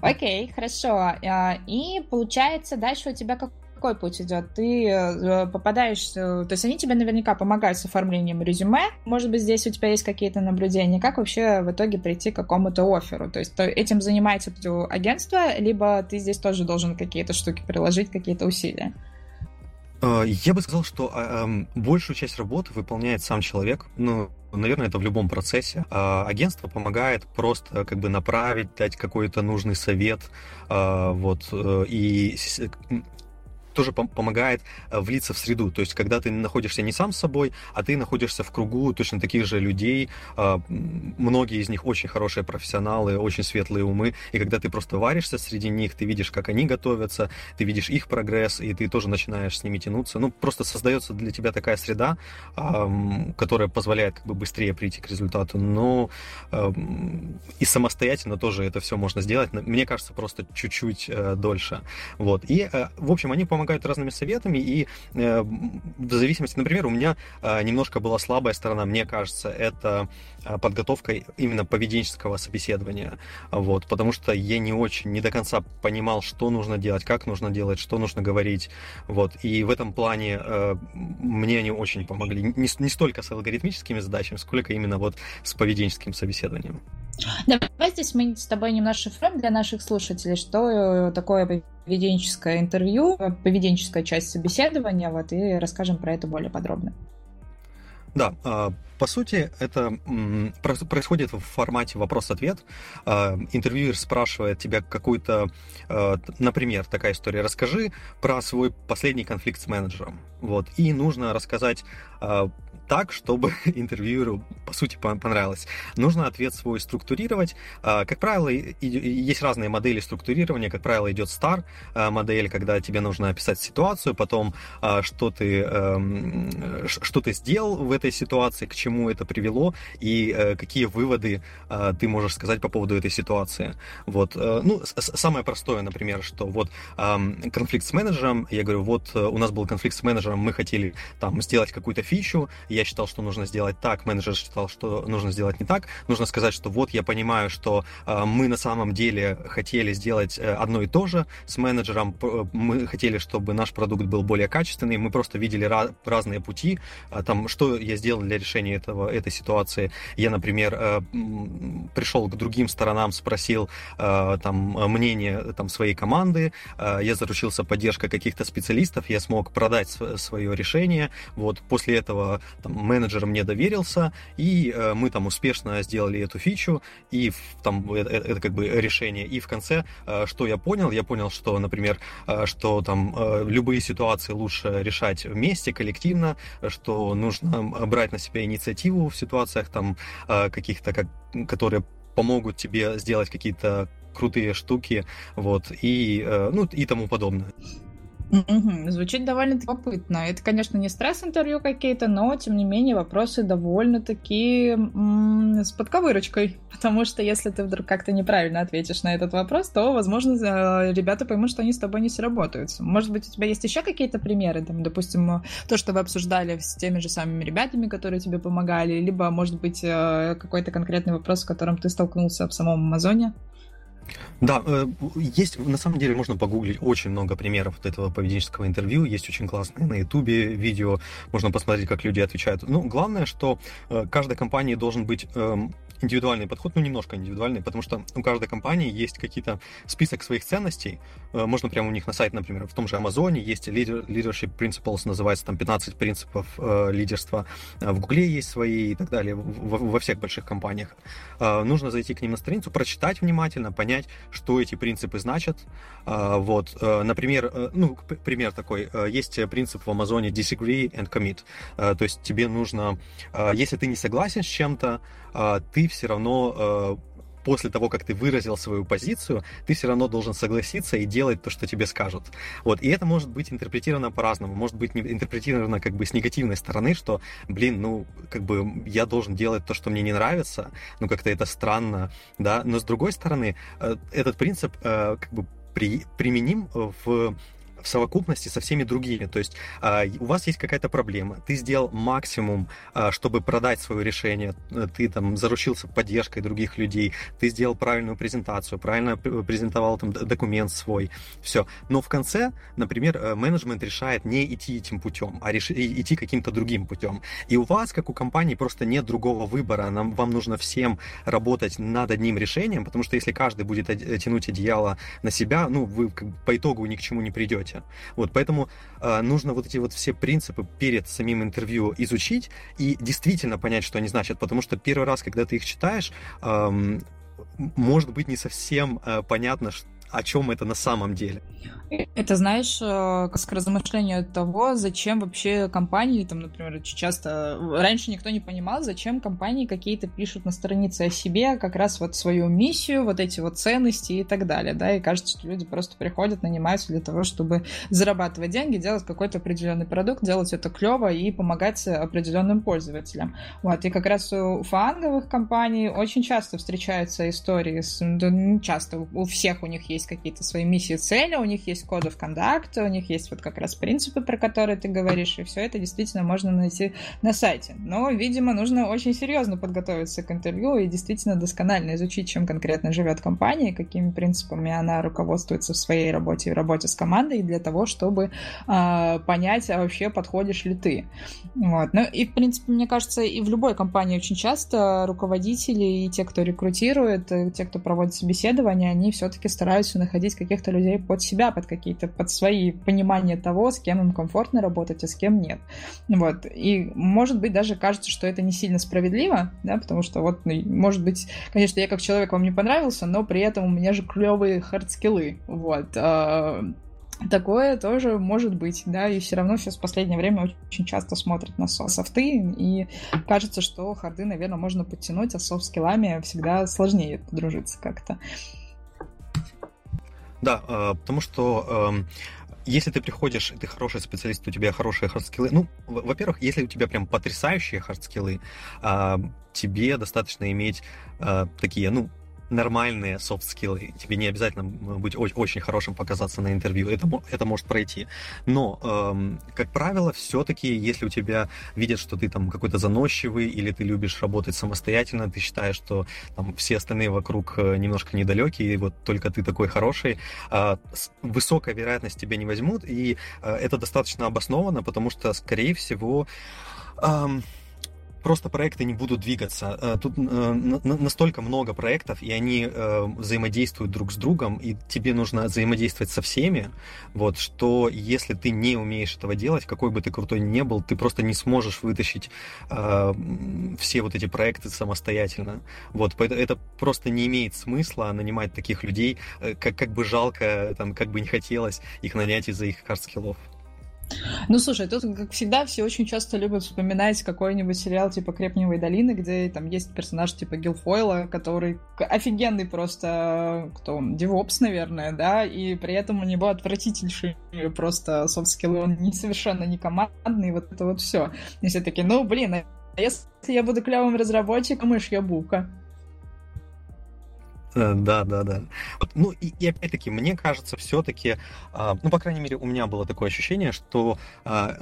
Окей, хорошо. А, и получается, дальше у тебя как какой путь идет? Ты э, попадаешь, э, то есть они тебе наверняка помогают с оформлением резюме, может быть, здесь у тебя есть какие-то наблюдения, как вообще в итоге прийти к какому-то оферу? То есть этим занимается агентство, либо ты здесь тоже должен какие-то штуки приложить, какие-то усилия? Э, я бы сказал, что эм, большую часть работы выполняет сам человек. Ну, наверное, это в любом процессе. А, агентство помогает просто как бы направить, дать какой-то нужный совет, вот, и тоже помогает э, влиться в среду. То есть, когда ты находишься не сам с собой, а ты находишься в кругу точно таких же людей, а, многие из них очень хорошие профессионалы, очень светлые умы, и когда ты просто варишься среди них, ты видишь, как они готовятся, ты видишь их прогресс, и ты тоже начинаешь с ними тянуться. Ну, просто создается для тебя такая среда, которая позволяет как бы быстрее прийти к результату. Но и самостоятельно тоже это все можно сделать. Мне кажется, просто чуть-чуть э, дольше. Вот. И, э, в общем, они помогают помогают разными советами, и э, в зависимости, например, у меня э, немножко была слабая сторона, мне кажется, это э, подготовка именно поведенческого собеседования, вот, потому что я не очень, не до конца понимал, что нужно делать, как нужно делать, что нужно говорить, вот, и в этом плане э, мне они очень помогли, не, не столько с алгоритмическими задачами, сколько именно вот с поведенческим собеседованием. Давай здесь мы с тобой немножко шифруем для наших слушателей, что э, такое поведенческое интервью, поведенческая часть собеседования, вот, и расскажем про это более подробно. Да, а, по сути, это происходит в формате вопрос-ответ. А, интервьюер спрашивает тебя какую-то, а, например, такая история. Расскажи про свой последний конфликт с менеджером. Вот. И нужно рассказать так, чтобы интервьюеру, по сути, понравилось. Нужно ответ свой структурировать. Как правило, есть разные модели структурирования. Как правило, идет а, модель, когда тебе нужно описать ситуацию, потом, что ты, эм, что ты сделал в, этой ситуации, к чему это привело и э, какие выводы э, ты можешь сказать по поводу этой ситуации. Вот, э, ну, самое простое, например, что вот э, конфликт с менеджером, я говорю, вот э, у нас был конфликт с менеджером, мы хотели там сделать какую-то фичу, я считал, что нужно сделать так, менеджер считал, что нужно сделать не так, нужно сказать, что вот я понимаю, что э, мы на самом деле хотели сделать э, одно и то же с менеджером, мы хотели, чтобы наш продукт был более качественный, мы просто видели ra- разные пути, э, там, что я сделал для решения этого, этой ситуации. Я, например, э, пришел к другим сторонам, спросил э, там мнение там, своей команды, э, я заручился поддержкой каких-то специалистов, я смог продать свое решение, вот, после этого там, менеджер мне доверился, и мы там успешно сделали эту фичу, и там это, это как бы решение, и в конце, что я понял, я понял, что, например, что там любые ситуации лучше решать вместе, коллективно, что нужно брать на себя инициативу в ситуациях там каких-то, как, которые помогут тебе сделать какие-то крутые штуки, вот, и, э, ну, и тому подобное. Угу. Звучит довольно любопытно. Это, конечно, не стресс-интервью какие-то, но, тем не менее, вопросы довольно-таки с подковырочкой. Потому что если ты вдруг как-то неправильно ответишь на этот вопрос, то, возможно, ребята поймут, что они с тобой не сработаются. Может быть, у тебя есть еще какие-то примеры? Там, допустим, то, что вы обсуждали с теми же самыми ребятами, которые тебе помогали, либо, может быть, э, какой-то конкретный вопрос, с которым ты столкнулся в самом Амазоне? Да, э, есть, на самом деле, можно погуглить очень много примеров вот этого поведенческого интервью. Есть очень классные на Ютубе видео, можно посмотреть, как люди отвечают. Ну, главное, что э, каждой компании должен быть эм, индивидуальный подход, ну, немножко индивидуальный, потому что у каждой компании есть какие-то список своих ценностей. Э, можно прямо у них на сайт, например, в том же Амазоне есть leadership principles, называется там 15 принципов э, лидерства. В Гугле есть свои и так далее, во, во всех больших компаниях. Э, нужно зайти к ним на страницу, прочитать внимательно, понять, что эти принципы значат. Э, вот, э, например, э, ну, пример такой, э, есть принцип в Амазоне disagree and commit. Э, то есть тебе нужно, э, если ты не согласен с чем-то, э, ты все равно э, после того, как ты выразил свою позицию, ты все равно должен согласиться и делать то, что тебе скажут. Вот. И это может быть интерпретировано по-разному. Может быть интерпретировано как бы с негативной стороны, что, блин, ну, как бы я должен делать то, что мне не нравится, ну, как-то это странно, да. Но с другой стороны, э, этот принцип э, как бы при, применим в в совокупности со всеми другими. То есть а, у вас есть какая-то проблема, ты сделал максимум, а, чтобы продать свое решение, ты там заручился поддержкой других людей, ты сделал правильную презентацию, правильно презентовал там документ свой, все. Но в конце, например, э, менеджмент решает не идти этим путем, а реш... идти каким-то другим путем. И у вас, как у компании, просто нет другого выбора. Нам, вам нужно всем работать над одним решением, потому что если каждый будет тянуть одеяло на себя, ну, вы по итогу ни к чему не придете работе. Вот, поэтому э, нужно вот эти вот все принципы перед самим интервью изучить и действительно понять, что они значат, потому что первый раз, когда ты их читаешь, э, может быть не совсем э, понятно, о чем это на самом деле. Это, знаешь, э, к размышлению того, зачем вообще компании, там, например, очень часто, раньше никто не понимал, зачем компании какие-то пишут на странице о себе как раз вот свою миссию, вот эти вот ценности и так далее, да, и кажется, что люди просто приходят, нанимаются для того, чтобы зарабатывать деньги, делать какой-то определенный продукт, делать это клево и помогать определенным пользователям. Вот, и как раз у фанговых компаний очень часто встречаются истории, с, часто у всех у них есть какие-то свои миссии, цели, у них есть есть код of conduct, у них есть вот как раз принципы, про которые ты говоришь, и все это действительно можно найти на сайте. Но, видимо, нужно очень серьезно подготовиться к интервью и действительно досконально изучить, чем конкретно живет компания, какими принципами она руководствуется в своей работе и в работе с командой для того, чтобы э, понять, а вообще подходишь ли ты. Вот. Ну и, в принципе, мне кажется, и в любой компании очень часто руководители и те, кто рекрутирует, и те, кто проводит собеседование, они все-таки стараются находить каких-то людей под себя, под какие-то, под свои понимания того, с кем им комфортно работать, а с кем нет. Вот. И, может быть, даже кажется, что это не сильно справедливо, да, потому что вот, ну, может быть, конечно, я как человек вам не понравился, но при этом у меня же клевые хардскиллы, вот. А, такое тоже может быть, да, и все равно сейчас в последнее время очень часто смотрят на софты, и кажется, что харды, наверное, можно подтянуть, а софт-скиллами всегда сложнее подружиться как-то. Да, э, потому что эм, если ты приходишь, ты хороший специалист, у тебя хорошие хардскиллы, ну, во-первых, если у тебя прям потрясающие хардскиллы, а, тебе достаточно иметь а, такие, ну, нормальные софт-скиллы. Тебе не обязательно быть очень хорошим показаться на интервью. Это, это может пройти. Но, эм, как правило, все-таки, если у тебя видят, что ты там какой-то заносчивый, или ты любишь работать самостоятельно, ты считаешь, что там все остальные вокруг э, немножко недалекие, и вот только ты такой хороший, э, высокая вероятность тебя не возьмут, и э, это достаточно обосновано, потому что, скорее всего, эм, просто проекты не будут двигаться. Э, тут э, настолько много проектов, и они э, взаимодействуют друг с другом, и тебе нужно взаимодействовать со всеми, вот, что если ты не умеешь этого делать, какой бы ты крутой ни был, ты просто не сможешь вытащить все вот эти проекты самостоятельно. Вот, поэтому это просто не имеет смысла нанимать таких людей, как, как бы жалко, там, как бы не хотелось их нанять из-за их хардскиллов. Ну, слушай, тут, как всегда, все очень часто любят вспоминать какой-нибудь сериал типа «Кремниевой долины», где там есть персонаж типа Гилфойла, который офигенный просто, кто он, девопс, наверное, да, и при этом у него отвратительнейший просто софт-скиллы, он не совершенно не командный, вот это вот все. И все таки ну, блин, а если я буду клевым разработчиком, ишь я бука. Э, да, да, да. Вот, ну и, и опять-таки, мне кажется, все-таки, а, ну, по крайней мере, у меня было такое ощущение, что а,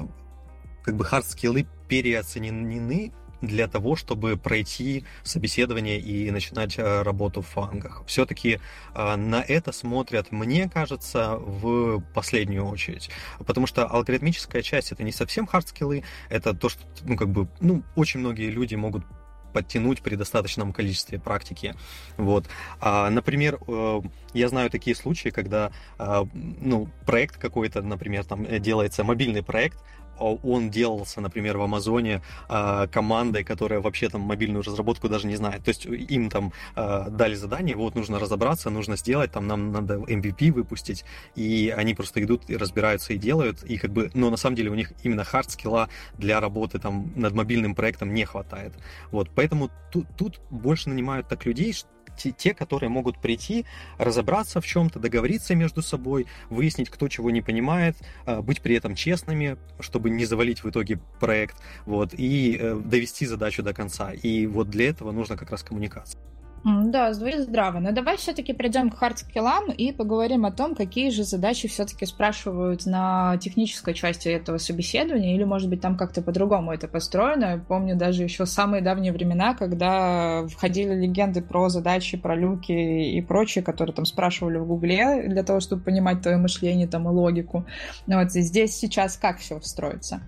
как бы хард-скиллы переоценены для того, чтобы пройти собеседование и начинать а, работу в фангах. Все-таки на это смотрят, мне кажется, в последнюю очередь. Потому что алгоритмическая часть это не совсем хардскиллы, это то, что, ну, как бы, ну, очень многие люди могут подтянуть при достаточном количестве практики. Вот. А, например, э, я знаю такие случаи, когда а, ну, проект какой-то, например, там э, делается мобильный проект, он делался, например, в Амазоне э, командой, которая вообще там мобильную разработку даже не знает. То есть им там э, дали задание, вот нужно разобраться, нужно сделать, там нам надо MVP выпустить, и они просто идут и разбираются и делают, и как бы, но на самом деле у них именно хард-скилла для работы там над мобильным проектом не хватает. Вот, поэтому тут, тут больше нанимают так людей, те, те, которые могут прийти, разобраться в чем-то, договориться между собой, выяснить, кто чего не понимает, а, быть при этом честными, чтобы не завалить в итоге проект, вот, и э, довести задачу до конца. И вот для этого нужна как раз коммуникация. Да, звучит здраво. Но давай все-таки перейдем к хардскиллам и поговорим о том, какие же задачи все-таки спрашивают на технической части этого собеседования, или, может быть, там как-то по-другому это построено. Помню даже еще самые давние времена, когда ходили легенды про задачи, про люки и прочее, которые там спрашивали в Гугле для того, чтобы понимать твое мышление там и логику. Вот здесь сейчас как все встроится?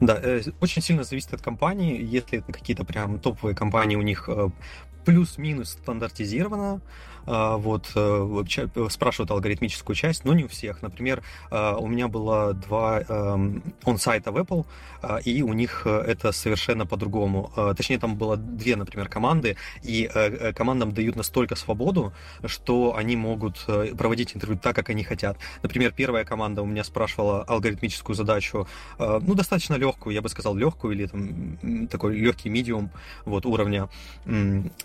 Да, э, очень сильно зависит от компании. Если это какие-то прям топовые компании, у них э, плюс-минус стандартизировано, а, вот, э, спрашивают алгоритмическую часть, но не у всех. Например, а, у меня было два эм, он-сайта в Apple, и у них э, это совершенно по-другому. Точнее, там было две, например, команды, и э, командам дают настолько свободу, что они могут проводить интервью так, как они хотят. Например, первая команда у меня спрашивала алгоритмическую задачу, ну, достаточно легкую, я бы сказал, легкую или там такой легкий медиум вот, уровня.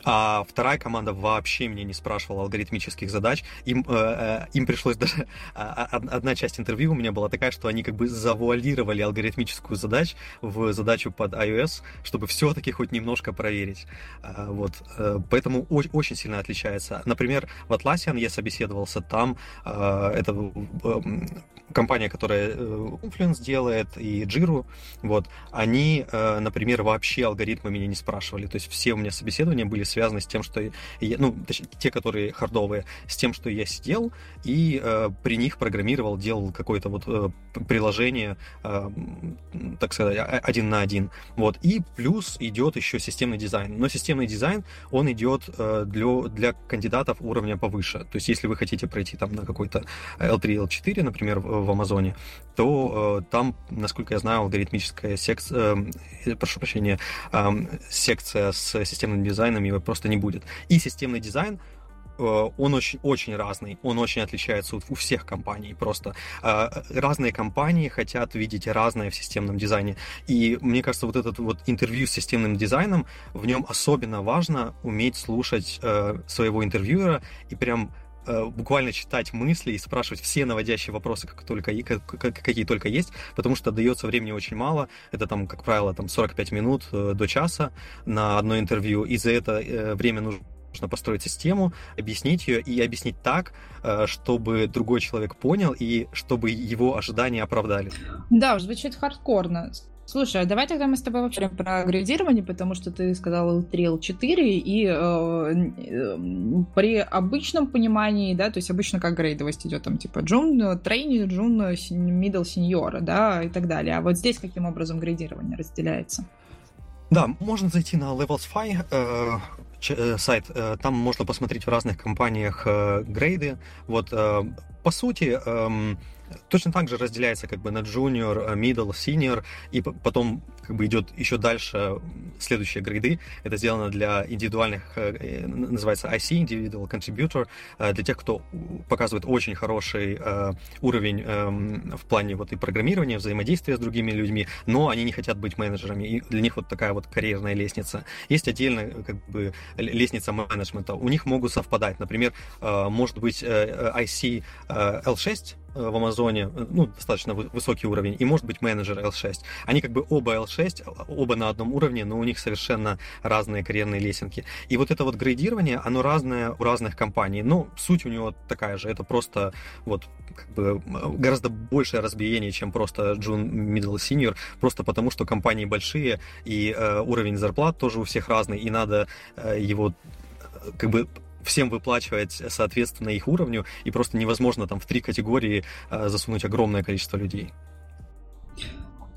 А вторая команда вообще меня не спрашивала спрашивал алгоритмических задач, им, э, э им пришлось даже... А, а, одна часть интервью у меня была такая, что они как бы завуалировали алгоритмическую задачу в задачу под iOS, чтобы все-таки хоть немножко проверить. А, вот. Э, поэтому очень сильно отличается. Например, в Atlassian я собеседовался, там это компания, которая Influence делает, и Jira, вот, они, например, вообще алгоритмы меня не спрашивали. То есть все у меня собеседования были связаны с тем, что я, ну, точнее, те, которые хардовые, с тем, что я сидел и э, при них программировал, делал какое-то вот э, приложение, э, так сказать, один на один. Вот. И плюс идет еще системный дизайн. Но системный дизайн, он идет э, для, для кандидатов уровня повыше. То есть, если вы хотите пройти там на какой-то L3, L4, например, в, Амазоне, то э, там, насколько я знаю, алгоритмическая секция, э, прошу прощения, э, секция с системным дизайном его просто не будет. И системный дизайн Э, он очень, очень разный, он очень отличается у всех компаний просто. Э, разные компании хотят видеть разное в системном дизайне. И мне кажется, вот этот вот интервью с системным дизайном, в нем особенно важно уметь слушать э, своего интервьюера и прям э, буквально читать мысли и спрашивать все наводящие вопросы, как только, какие только есть, потому что дается времени очень мало. Это там, как правило, там 45 минут э, до часа на одно интервью, и за это э, время нужно нужно построить систему, объяснить ее и объяснить так, чтобы другой человек понял и чтобы его ожидания оправдали. Да, звучит хардкорно. Слушай, а давай тогда мы с тобой вообще про градирование, потому что ты сказал L3, L4, и э, э, при обычном понимании, да, то есть обычно как грейдовость идет, там, типа, джун, трейни, джун, middle, сеньора, да, и так далее. А вот здесь каким образом градирование разделяется? Да, можно зайти на Levels5, э, э, сайт, э, там можно посмотреть в разных компаниях э, грейды. Вот, э, по сути, э, точно так же разделяется как бы на junior, э, middle, senior, и потом как бы идет еще дальше следующие грейды. Это сделано для индивидуальных, э, э, называется IC, Individual Contributor, для тех, кто показывает очень хороший уровень эм, в плане вот и программирования, взаимодействия с другими людьми, но они не хотят быть менеджерами, и для них вот такая вот карьерная лестница. Есть отдельная как бы лестница менеджмента. У них могут совпадать. Например, может быть IC L6, Э, в Амазоне, э, ну, достаточно высокий уровень, и может быть менеджер L6. Они как бы оба L6, оба на одном уровне, но у них совершенно разные карьерные лесенки. И вот это вот грейдирование, оно разное у разных компаний, но суть у него такая же, это просто вот как бы гораздо большее разбиение, чем просто June Middle Senior, просто потому что компании большие, и э, уровень зарплат тоже у всех разный, и надо э, его э, как бы всем выплачивать соответственно их уровню, и просто невозможно там в три категории э, засунуть огромное количество людей.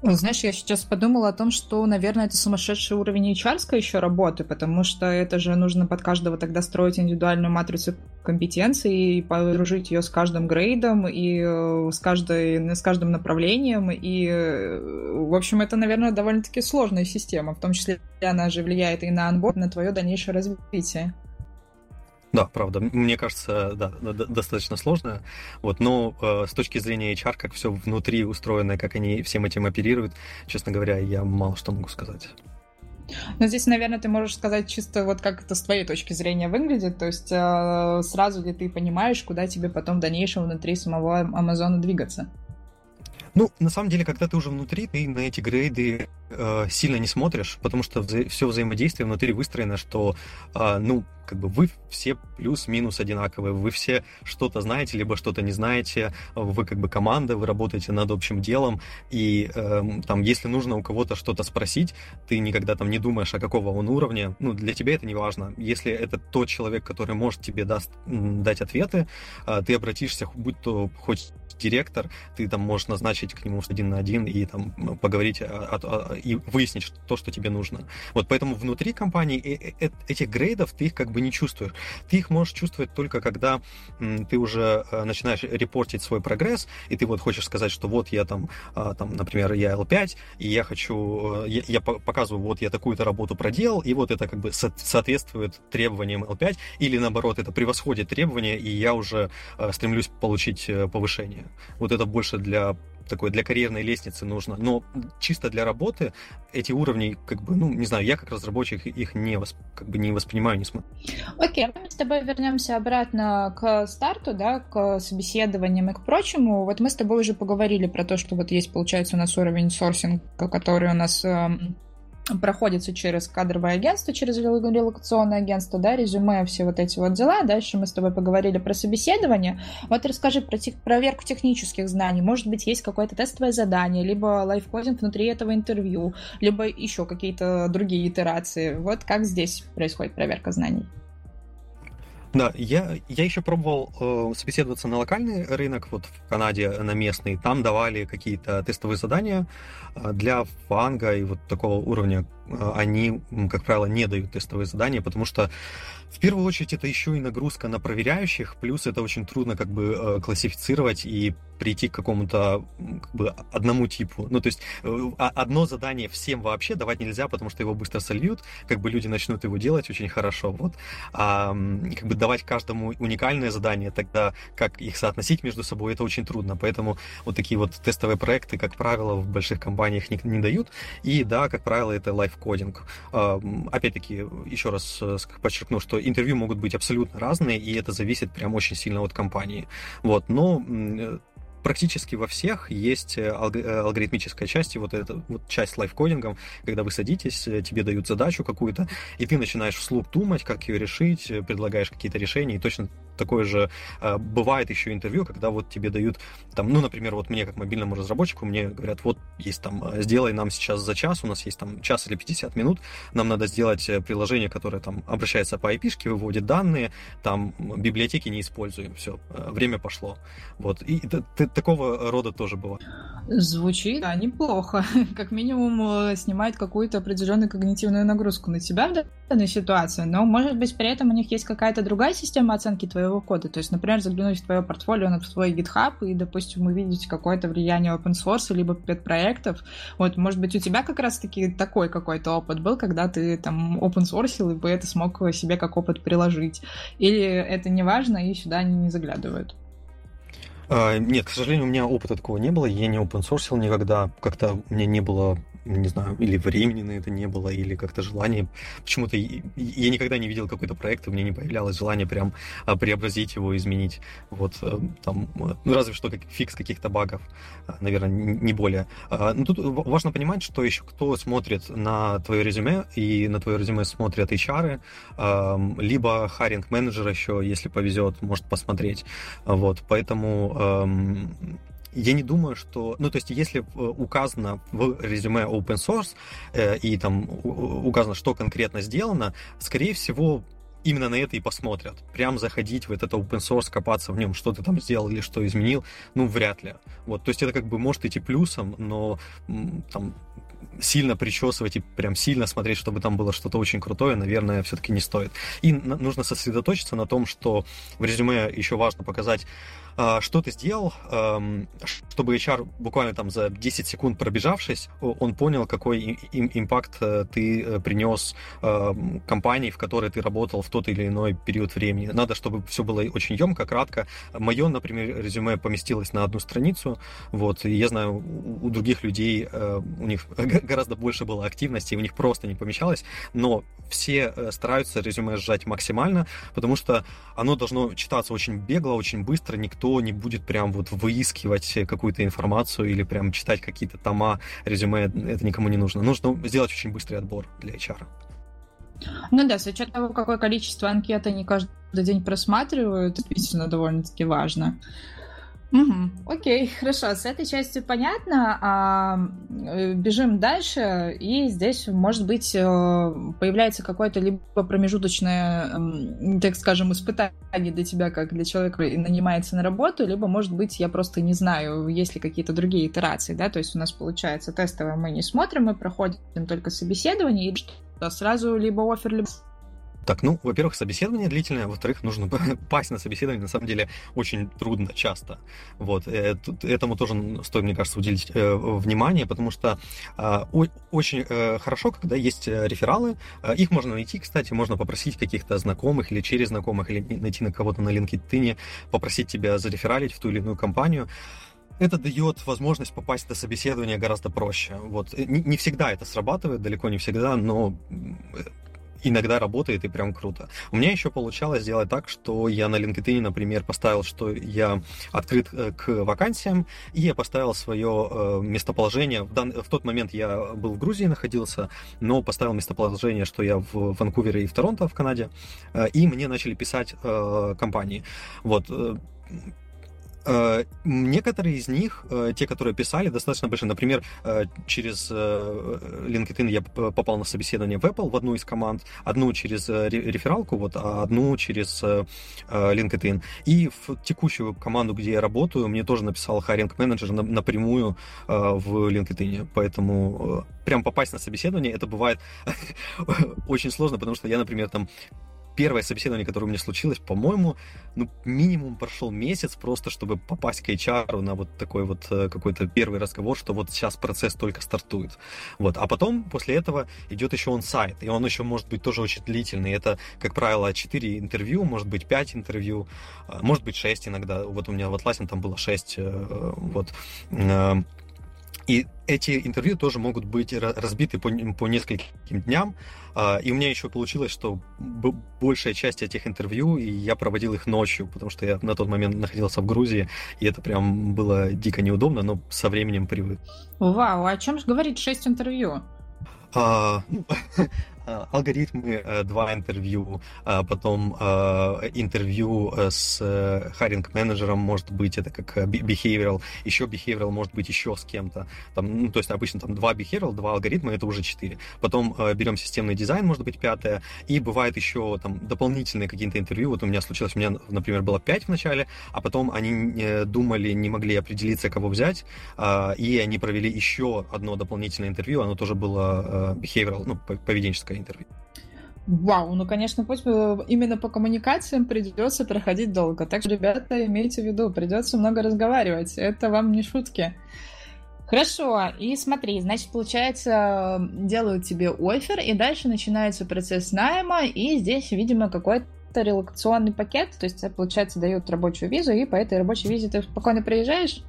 Знаешь, я сейчас подумала о том, что, наверное, это сумасшедший уровень hr еще работы, потому что это же нужно под каждого тогда строить индивидуальную матрицу компетенций и подружить ее с каждым грейдом и э, с, каждой, с каждым направлением. И, э, в общем, это, наверное, довольно-таки сложная система, в том числе она же влияет и на анборд, на твое дальнейшее развитие. Да, правда. Мне кажется, да, достаточно сложно. Вот, но э, с точки зрения HR, как все внутри устроено, как они всем этим оперируют, честно говоря, я мало что могу сказать. Но здесь, наверное, ты можешь сказать чисто вот как это с твоей точки зрения выглядит, то есть э, сразу ли ты понимаешь, куда тебе потом в дальнейшем внутри самого Амазона двигаться? Ну, на самом деле, когда ты уже внутри, ты на эти грейды э, сильно не смотришь, потому что вза- все взаимодействие внутри выстроено, что, э, ну, как бы вы все плюс-минус одинаковые, вы все что-то знаете, либо что-то не знаете, вы как бы команда, вы работаете над общим делом, и э, там, если нужно у кого-то что-то спросить, ты никогда там не думаешь, а какого он уровня, ну, для тебя это не важно. Если это тот человек, который может тебе даст, дать ответы, э, ты обратишься, будь то хоть директор, ты там можешь назначить к нему один на один и там поговорить о, о, о, и выяснить то, что тебе нужно. Вот поэтому внутри компании э, э, этих грейдов ты их как бы не чувствуешь. Ты их можешь чувствовать только когда ты уже э, начинаешь репортить свой прогресс, и ты вот хочешь сказать, что вот я там, а, там например, я L5, и я хочу, я, я показываю, вот я такую-то работу проделал, и вот это как бы соответствует требованиям L5, или наоборот, это превосходит требования, и я уже стремлюсь получить повышение. Вот это больше для такой для карьерной лестницы нужно. Но чисто для работы эти уровни, как бы, ну, не знаю, я как разработчик их не, восп, как бы не воспринимаю, не смотрю. Окей, okay, мы с тобой вернемся обратно к старту, да, к собеседованиям и к прочему. Вот мы с тобой уже поговорили про то, что вот есть, получается, у нас уровень сорсинга, который у нас эм, проходится через кадровое агентство, через релокационное агентство, да, резюме, все вот эти вот дела. Дальше мы с тобой поговорили про собеседование. Вот расскажи про тех, проверку технических знаний. Может быть, есть какое-то тестовое задание, либо лайфкодинг внутри этого интервью, либо еще какие-то другие итерации. Вот как здесь происходит проверка знаний? Да, я, я еще пробовал э, собеседоваться на локальный рынок, вот в Канаде, на местный. Там давали какие-то тестовые задания э, для фанга и вот такого уровня. Э, они, как правило, не дают тестовые задания, потому что в первую очередь это еще и нагрузка на проверяющих, плюс это очень трудно как бы э, классифицировать и прийти к какому-то как бы, одному типу. Ну, то есть э, а, одно задание всем вообще давать нельзя, потому что его быстро сольют, как бы люди начнут его делать очень хорошо. Вот. А как бы давать каждому уникальное задание, тогда как их соотносить между собой, это очень трудно. Поэтому вот такие вот тестовые проекты, как правило, в больших компаниях не, не дают. И да, как правило, это life кодинг. Опять-таки, еще раз подчеркну, что интервью могут быть абсолютно разные, и это зависит прям очень сильно от компании. Вот, но практически во всех есть э, э, алгоритмическая часть, и вот эта вот часть с лайфкодингом, когда вы садитесь, э, тебе дают задачу какую-то, и ты начинаешь вслух думать, как ее решить, предлагаешь какие-то решения, и точно такое же бывает еще интервью, когда вот тебе дают, там, ну, например, вот мне как мобильному разработчику, мне говорят, вот есть там, сделай нам сейчас за час, у нас есть там час или 50 минут, нам надо сделать приложение, которое там обращается по IP-шке, выводит данные, там библиотеки не используем, все, время пошло. Вот, и ты, такого рода тоже было. Звучит, да, неплохо. Как минимум э, снимает какую-то определенную когнитивную нагрузку на тебя в данной ситуации, но, может быть, при этом у них есть какая-то другая система оценки твоего кода. То есть, например, заглянуть в твое портфолио, в твой GitHub и, допустим, увидеть какое-то влияние open source либо пет-проектов. Вот, может быть, у тебя как раз-таки такой какой-то опыт был, когда ты там open source и бы это смог себе как опыт приложить. Или это не важно, и сюда они не заглядывают. А, нет, к сожалению, у меня опыта такого не было. Я не open source никогда. Как-то у меня не было не знаю, или времени на это не было, или как-то желание. Почему-то я никогда не видел какой-то проект, и меня не появлялось желание прям а, преобразить его, изменить. Вот э, там, ну, разве что как, фикс каких-то багов, а, наверное, не более. А, но тут важно понимать, что еще кто смотрит на твое резюме, и на твое резюме смотрят HR, либо харинг менеджер еще, если повезет, может посмотреть. Вот, поэтому я не думаю, что... Ну, то есть, если э, указано в резюме open source э, и там указано, что конкретно сделано, скорее всего, именно на это и посмотрят. Прям заходить в этот open source, копаться в нем, что ты там сделал или что изменил, ну, вряд ли. Вот, то есть это как бы может идти плюсом, но там сильно причесывать и прям сильно смотреть, чтобы там было что-то очень крутое, наверное, все-таки не стоит. И нужно сосредоточиться на том, что в резюме еще важно показать что ты сделал, чтобы HR буквально там за 10 секунд пробежавшись, он понял, какой импакт э, ты э, принес компании, в которой ты работал в тот или иной период времени. Надо, чтобы все было очень емко, кратко. Мое, например, резюме поместилось на одну страницу, вот, и я знаю, у других людей, э, у них гораздо больше было активности, у них просто не помещалось, но все стараются резюме сжать максимально, потому что оно должно читаться очень бегло, очень быстро, никто никто не будет прям вот выискивать какую-то информацию или прям читать какие-то тома, резюме, это никому не нужно. Нужно сделать очень быстрый отбор для HR. Ну да, с учетом того, какое количество анкет они каждый день просматривают, действительно довольно-таки важно. Угу. Окей, хорошо, с этой частью понятно. А, э, бежим дальше, и здесь, может быть, э, появляется какое-то либо промежуточное, так скажем, испытание для тебя, как для человека, нанимается на работу, либо, может быть, я просто не знаю, есть ли какие-то другие итерации, да, то есть у нас получается тестовое мы не смотрим, мы проходим только собеседование, и что сразу либо офер, либо так, ну, во-первых, собеседование длительное, во-вторых, нужно пасть на собеседование, на самом деле, очень трудно часто. Вот, э, этому тоже стоит, мне кажется, уделить э, внимание, потому что э, очень э, хорошо, когда есть рефералы, их можно найти, кстати, можно попросить каких-то знакомых или через знакомых, или найти на кого-то на LinkedIn, попросить тебя зарефералить в ту или иную компанию это дает возможность попасть на собеседование гораздо проще. Вот. Не, не всегда это срабатывает, далеко не всегда, но иногда работает и прям круто. У меня еще получалось сделать так, что я на LinkedIn, например, поставил, что я открыт э, к вакансиям, и я поставил свое э, местоположение. В, дан... в тот момент я был в Грузии находился, но поставил местоположение, что я в Ванкувере и в Торонто в Канаде, э, и мне начали писать компании. Вот некоторые из них, э, те, которые писали, достаточно большие. Например, э, через LinkedIn я попал на собеседование в Apple в одну из команд, одну через рефералку, вот, а одну через LinkedIn. И в текущую команду, где я работаю, мне тоже написал хайринг менеджер напрямую в LinkedIn. Поэтому прям попасть на собеседование, это бывает очень сложно, потому что я, например, там первое собеседование, которое у меня случилось, по-моему, ну, минимум прошел месяц просто, чтобы попасть к HR на вот такой вот э, какой-то первый разговор, что вот сейчас процесс только стартует. Вот. А потом, после этого, идет еще он сайт, и он еще может быть тоже очень длительный. Это, как правило, 4 интервью, может быть 5 интервью, э, может быть 6 иногда. Вот у меня в Atlassian там было 6. Э, вот И эти интервью тоже могут быть разбиты по, по нескольким дням. А, и у меня еще получилось, что большая часть этих интервью, и я проводил их ночью, потому что я на тот момент находился в Грузии, и это прям было дико неудобно, но со временем привык. Вау, а о чем же говорит 6 интервью? А, Э, алгоритмы, э, два интервью, а потом э, интервью с харинг-менеджером, может быть, это как behavioral, еще behavioral может быть еще с кем-то. Там, ну, то есть обычно там два behavioral, два алгоритма, это уже четыре. Потом берем системный дизайн, может быть, пятое, и бывает еще там дополнительные какие-то интервью. Вот у меня случилось, у меня, например, было пять в начале, а потом они думали, не могли определиться, кого взять, и они провели еще одно дополнительное интервью, оно тоже было behavioral, ну, поведенческое интервью. Вау, ну, конечно, пусть э, именно по коммуникациям придется проходить долго. Так что, ребята, имейте в виду, придется много разговаривать. Это вам не шутки. Хорошо, и смотри, значит, получается, делают тебе офер, и дальше начинается процесс найма, и здесь, видимо, какой-то релокационный пакет, то есть, получается, дают рабочую визу, и по этой рабочей визе ты спокойно приезжаешь?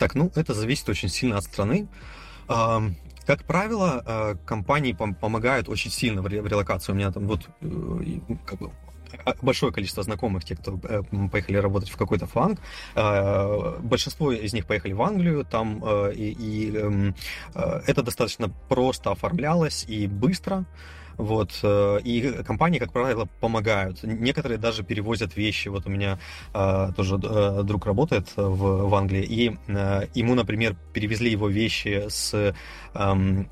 Так, ну, это зависит очень сильно от страны. Как правило, э, компании помогают очень сильно в релокации. У меня там вот э, как бы а, большое количество знакомых, те, кто э, поехали работать в какой-то фланг. Большинство из них поехали в Англию, там и, и эм, это достаточно просто оформлялось и быстро. Вот, э, и компании, как правило, помогают. Некоторые даже перевозят вещи. Вот у меня э, тоже э, друг работает в, в Англии, и ему, например, перевезли его вещи с, эм,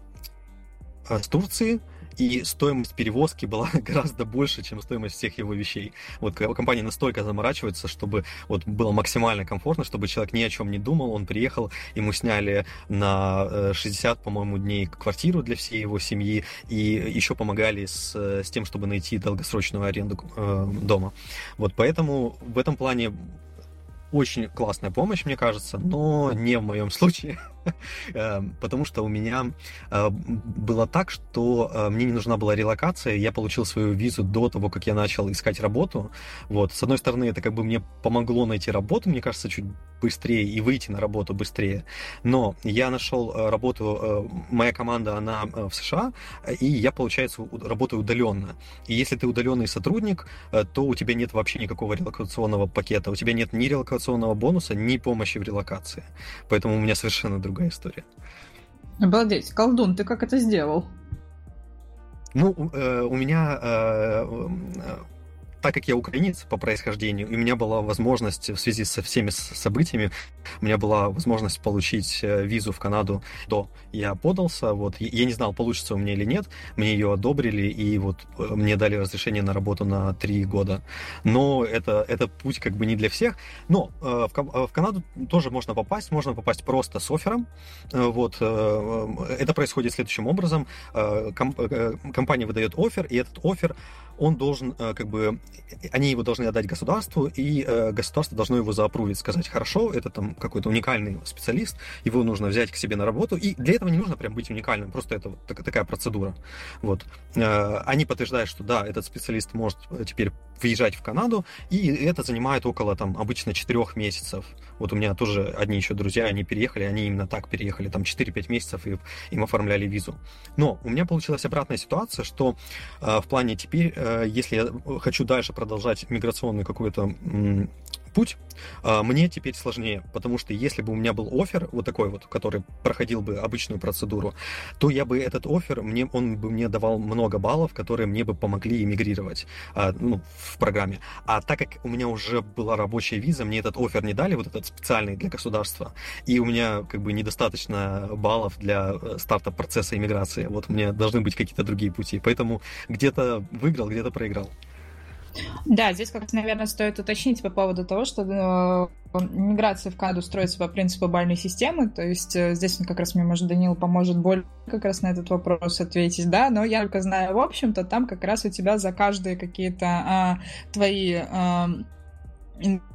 с Турции, и стоимость перевозки была гораздо больше, чем стоимость всех его вещей. Вот компания настолько заморачивается, чтобы вот было максимально комфортно, чтобы человек ни о чем не думал, он приехал, ему сняли на 60, э, по-моему, дней квартиру для всей его семьи, и еще помогали с, с тем, чтобы найти долгосрочную аренду э, дома. Вот поэтому в этом плане очень классная помощь, мне кажется, но не в моем случае. Эм, потому что у меня э, было так, что э, мне не нужна была релокация, я получил свою визу до того, как я начал искать работу. Вот. С одной стороны, это как бы мне помогло найти работу, мне кажется, чуть быстрее и выйти на работу быстрее. Но я нашел э, работу, моя команда, она в США, и я, получается, работаю удаленно. И если ты удаленный сотрудник, то у тебя нет вообще никакого релокационного пакета, у тебя нет ни релокационного бонуса, ни помощи в релокации. Поэтому у меня совершенно другая история. Обалдеть, колдун, ты как это сделал? Ну, э, у меня э, так как я украинец по происхождению, у меня была возможность в связи со всеми событиями, у меня была возможность получить э, визу в Канаду до. Я подался, вот, я не знал, получится у меня или нет, мне ее одобрили, и вот э, мне дали разрешение на работу на три года. Но это, это путь как бы не для всех. Но э, в, э, Канаду тоже можно попасть, можно попасть просто с оффером. Вот, э, это происходит следующим образом. Э, комп, э, компания выдает офер, и этот офер он должен, как бы, они его должны отдать государству, и э, государство должно его заапрувить, сказать, хорошо, это там какой-то уникальный специалист, его нужно взять к себе на работу, и для этого не нужно прям быть уникальным, просто это вот такая процедура. Вот. Э, они подтверждают, что да, этот специалист может теперь въезжать в Канаду, и это занимает около, там, обычно 4 месяцев. Вот у меня тоже одни еще друзья, они переехали, они именно так переехали, там 4-5 месяцев, и им оформляли визу. Но у меня получилась обратная ситуация, что э, в плане теперь, э, если я хочу дальше продолжать миграционный какой-то путь, а, мне теперь сложнее, потому что если бы у меня был офер вот такой вот, который проходил бы обычную процедуру, то я бы этот офер, мне, он бы мне давал много баллов, которые мне бы помогли эмигрировать а, ну, в программе. А так как у меня уже была рабочая виза, мне этот офер не дали, вот этот специальный для государства, и у меня как бы недостаточно баллов для э, старта процесса иммиграции. Вот меня должны быть какие-то другие пути. Поэтому где-то выиграл, где-то проиграл. Да, здесь как-то, наверное, стоит уточнить по поводу того, что э, миграция в Канаду строится по принципу бальной системы, то есть э, здесь как раз мне, может, Данил поможет более как раз на этот вопрос ответить, да, но я только знаю, в общем-то, там как раз у тебя за каждые какие-то а, твои а,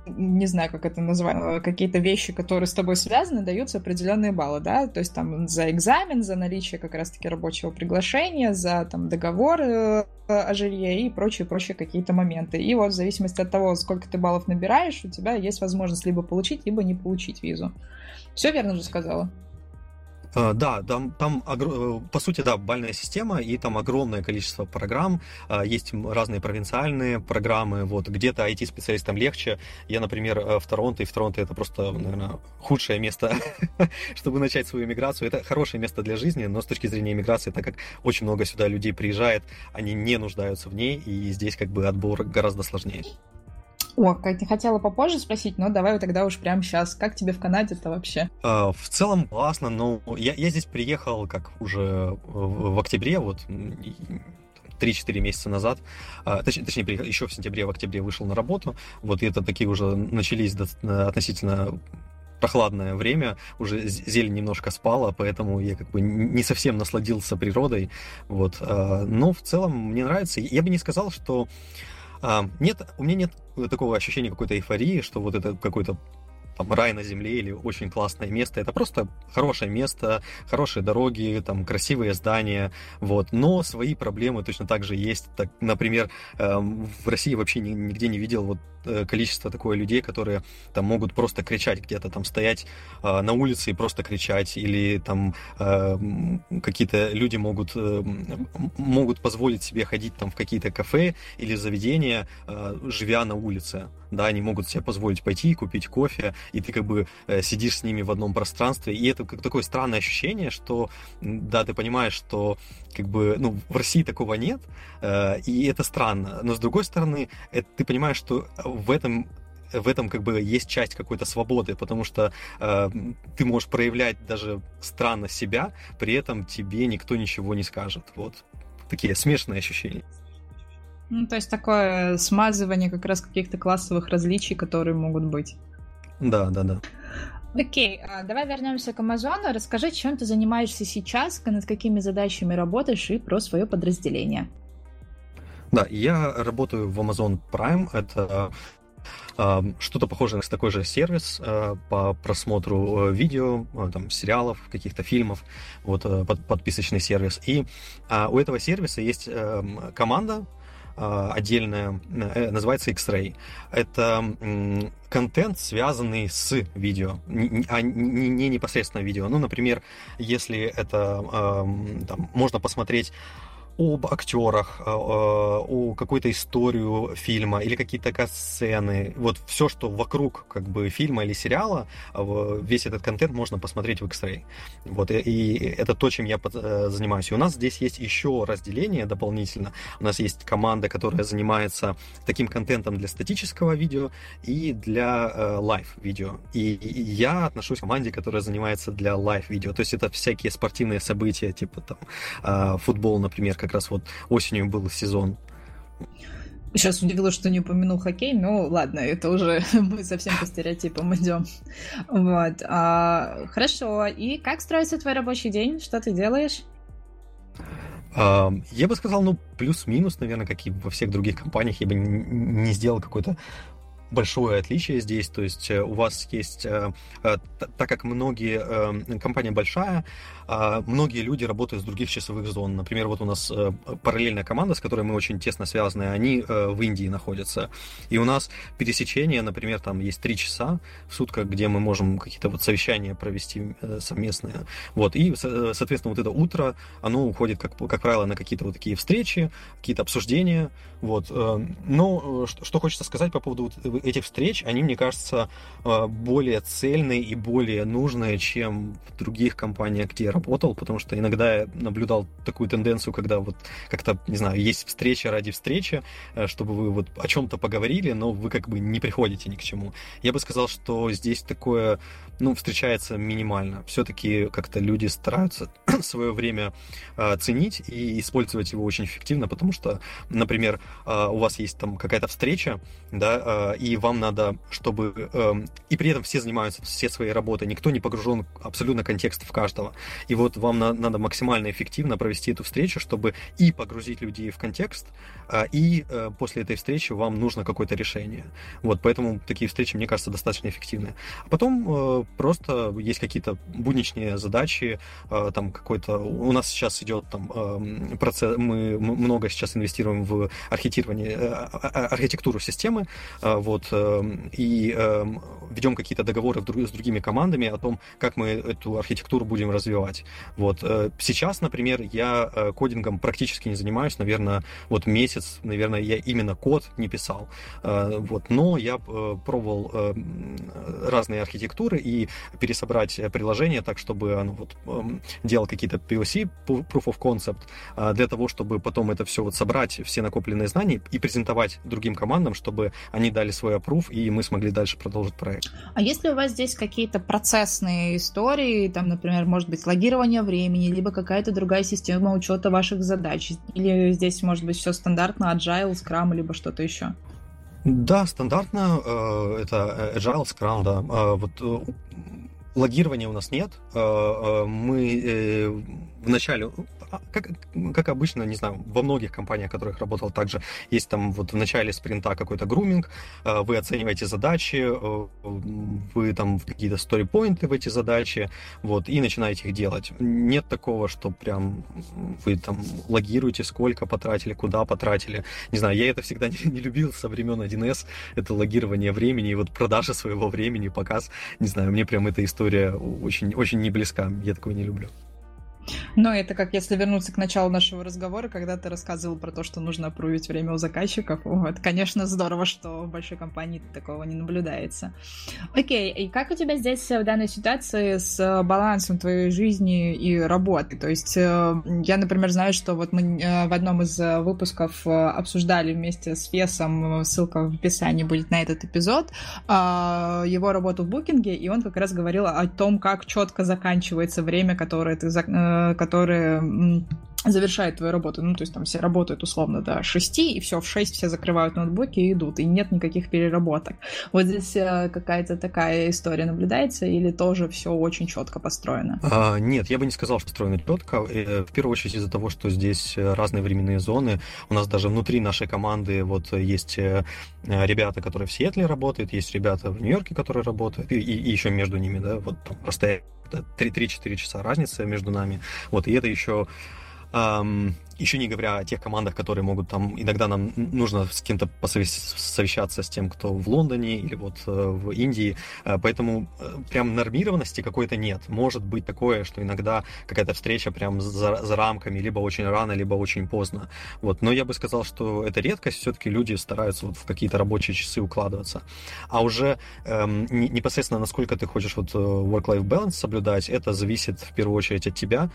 не знаю, как это назвать, э, какие-то вещи, которые с тобой связаны, даются определенные баллы, да, то есть там за экзамен, за наличие как раз-таки рабочего приглашения, за там договор э, о жилье и прочие-прочие какие-то моменты. И вот в зависимости от того, сколько ты баллов набираешь, у тебя есть возможность либо получить, либо не получить визу. Все верно же сказала? Э, да, там, там э, по сути, да, бальная система, и там огромное количество программ, э, есть разные провинциальные программы, вот, где-то IT-специалистам легче. Я, например, в Торонто, и в Торонто это просто, наверное, худшее место, чтобы начать свою миграцию. Это хорошее место для жизни, но с точки зрения миграции, так как очень много сюда людей приезжает, они не нуждаются в ней, и здесь как бы отбор гораздо сложнее. О, как ты хотела попозже спросить, но давай тогда уж прямо сейчас. Как тебе в Канаде-то вообще? А, в целом классно, но я, я здесь приехал как уже в, в октябре, вот 3-4 месяца назад, а, точ, точнее, еще в сентябре, в октябре вышел на работу, вот и это такие уже начались относительно прохладное время, уже зелень немножко спала, поэтому я как бы не совсем насладился природой, вот, а, но в целом мне нравится. Я бы не сказал, что а, нет, у меня нет такого ощущения какой-то эйфории, что вот это какой-то там рай на земле или очень классное место. Это просто хорошее место, хорошие дороги, там красивые здания, вот. Но свои проблемы точно так же есть. Так, например, эм, в России вообще нигде не видел вот э, количество такое людей, которые там могут просто кричать где-то, там стоять э, на улице и просто кричать, или там э, какие-то люди могут, могут позволить себе ходить там в какие-то кафе или заведения, живя на улице да, они могут себе позволить пойти и купить кофе, и ты как бы э, сидишь с ними в одном пространстве, и это как такое странное ощущение, что, да, ты понимаешь, что как бы, ну, в России такого нет, э, и это странно, но с другой стороны, это, ты понимаешь, что в этом в этом как бы есть часть какой-то свободы, потому что э, ты можешь проявлять даже странно себя, при этом тебе никто ничего не скажет. Вот такие смешанные ощущения. Ну, то есть такое смазывание как раз каких-то классовых различий, которые могут быть. Да, да, да. Окей, а давай вернемся к Амазону. Расскажи, чем ты занимаешься сейчас, над какими задачами работаешь и про свое подразделение. Да, я работаю в Amazon Prime. Это э, что-то похожее на такой же сервис по просмотру э, видео, там, сериалов, каких-то фильмов, вот, э, под, подписочный сервис. И у этого сервиса есть э, команда, а, отдельная, э, называется X-Ray. Это контент, связанный с видео, а не, не непосредственно видео. Ну, например, если это там, можно посмотреть об актерах, э, э, о какой-то историю фильма или какие-то сцены. Вот все, что вокруг как бы фильма или сериала, э, весь этот контент можно посмотреть в X-Ray. Вот, и это то, чем я занимаюсь. И у нас здесь есть еще разделение дополнительно. У нас есть команда, которая занимается таким контентом для статического видео и для live-видео. И я отношусь к команде, которая занимается для live-видео. То есть это всякие спортивные события, типа там футбол, например, как раз вот осенью был сезон. Сейчас удивило, что не упомянул хоккей, но ладно, это уже мы совсем по стереотипам идем. Вот. А, хорошо. И как строится твой рабочий день? Что ты делаешь? А, я бы сказал, ну, плюс-минус, наверное, как и во всех других компаниях, я бы не сделал какой-то большое отличие здесь, то есть э, у вас есть, э, э, так как многие, компания большая, а многие люди работают с других часовых зон. Например, вот у нас параллельная команда, с которой мы очень тесно связаны, они в Индии находятся. И у нас пересечение, например, там есть три часа в сутках, где мы можем какие-то вот совещания провести совместные. Вот. И, соответственно, вот это утро, оно уходит, как, как правило, на какие-то вот такие встречи, какие-то обсуждения. Вот. Но что хочется сказать по поводу этих встреч, они, мне кажется, э, более цельные и более нужные, чем в других компаниях, где работал, потому что иногда я наблюдал такую тенденцию, когда вот как-то, не знаю, есть встреча ради встречи, э, чтобы вы вот о чем-то поговорили, но вы как бы не приходите ни к чему. Я бы сказал, что здесь такое, ну, встречается минимально. Все-таки как-то люди стараются свое время э, ценить и использовать его очень эффективно, потому что, например, у вас есть там какая-то встреча, да, и вам надо, чтобы... Эм, и при этом все занимаются все своей работой, никто не погружен абсолютно контекст в каждого. И вот вам надо максимально эффективно провести эту встречу, чтобы и погрузить людей в контекст, а, и э, после этой встречи вам нужно какое-то решение. Вот, поэтому такие встречи, мне кажется, достаточно эффективны. А потом э, просто есть какие-то будничные задачи, э, там какой-то... У нас сейчас идет там эм, процесс, мы много сейчас инвестируем в архитектирование, а, а, архитектуру системы, вот, эм, и эм, ведем какие-то договоры с другими командами о том, как мы эту архитектуру будем развивать. Вот, сейчас, например, я кодингом практически не занимаюсь, наверное, вот месяц наверное, я именно код не писал. Э, вот. Но я э, пробовал э, разные архитектуры и пересобрать приложение так, чтобы оно вот эм, делал какие-то POC, Proof of Concept, для того, чтобы потом это все вот собрать, все накопленные знания и презентовать другим командам, чтобы они дали свой approve, и мы смогли дальше продолжить проект. А если у вас здесь какие-то процессные истории, там, например, может быть, логирование времени, либо какая-то другая система учета ваших задач, или здесь может быть все стандартно, Agile, Scrum, либо что-то еще? Да, стандартно э, это Agile, Scrum, да. Э, вот э, логирования у нас нет. Э, э, мы э, вначале как, как обычно, не знаю, во многих компаниях, в которых работал, также есть там вот в начале спринта какой-то груминг, э, вы оцениваете задачи, э, вы там какие-то сторипоинты в эти задачи, вот, и начинаете их делать. Нет такого, что прям вы там логируете, сколько потратили, куда потратили. Не знаю, я это всегда не, не любил со времен 1С, это логирование времени, и вот продажа своего времени, показ, не знаю, мне прям эта история очень, очень не близка, я такого не люблю. Но это как если вернуться к началу нашего разговора, когда ты рассказывал про то, что нужно опрувить время у заказчиков. Вот, конечно, здорово, что в большой компании такого не наблюдается. Окей, и как у тебя здесь в данной ситуации с балансом твоей жизни и работы? То есть э, я, например, знаю, что вот мы э, в одном из выпусков э, обсуждали вместе с Фесом, ссылка в описании будет на этот эпизод, а, его работу в букинге, и он как раз говорил о том, как четко заканчивается время, которое ты которые завершает твою работу. Ну, то есть там все работают условно до 6, и все, в 6 все закрывают ноутбуки и идут, и нет никаких переработок. Вот здесь э, какая-то такая история наблюдается, или тоже все очень четко построено? А, нет, я бы не сказал, что построено четко. Э, в первую очередь из-за того, что здесь э, разные временные зоны. У нас даже внутри нашей команды вот есть ребята, которые в Сиэтле работают, есть ребята в Нью-Йорке, которые работают, и, и, и еще между ними, да, вот там просто 3-4 часа разница между нами. Вот, и это еще еще не говоря о тех командах, которые могут там, иногда нам нужно с кем-то посовещаться с тем, кто в Лондоне или вот э, в Индии, э, поэтому э, прям нормированности какой-то нет. Может быть такое, что иногда какая-то встреча прям за, за рамками, либо очень рано, либо очень поздно. Вот. Но я бы сказал, что это редкость, все-таки люди стараются вот в какие-то рабочие часы укладываться. А уже эм, непосредственно насколько ты хочешь вот work-life balance соблюдать, это зависит в первую очередь от тебя.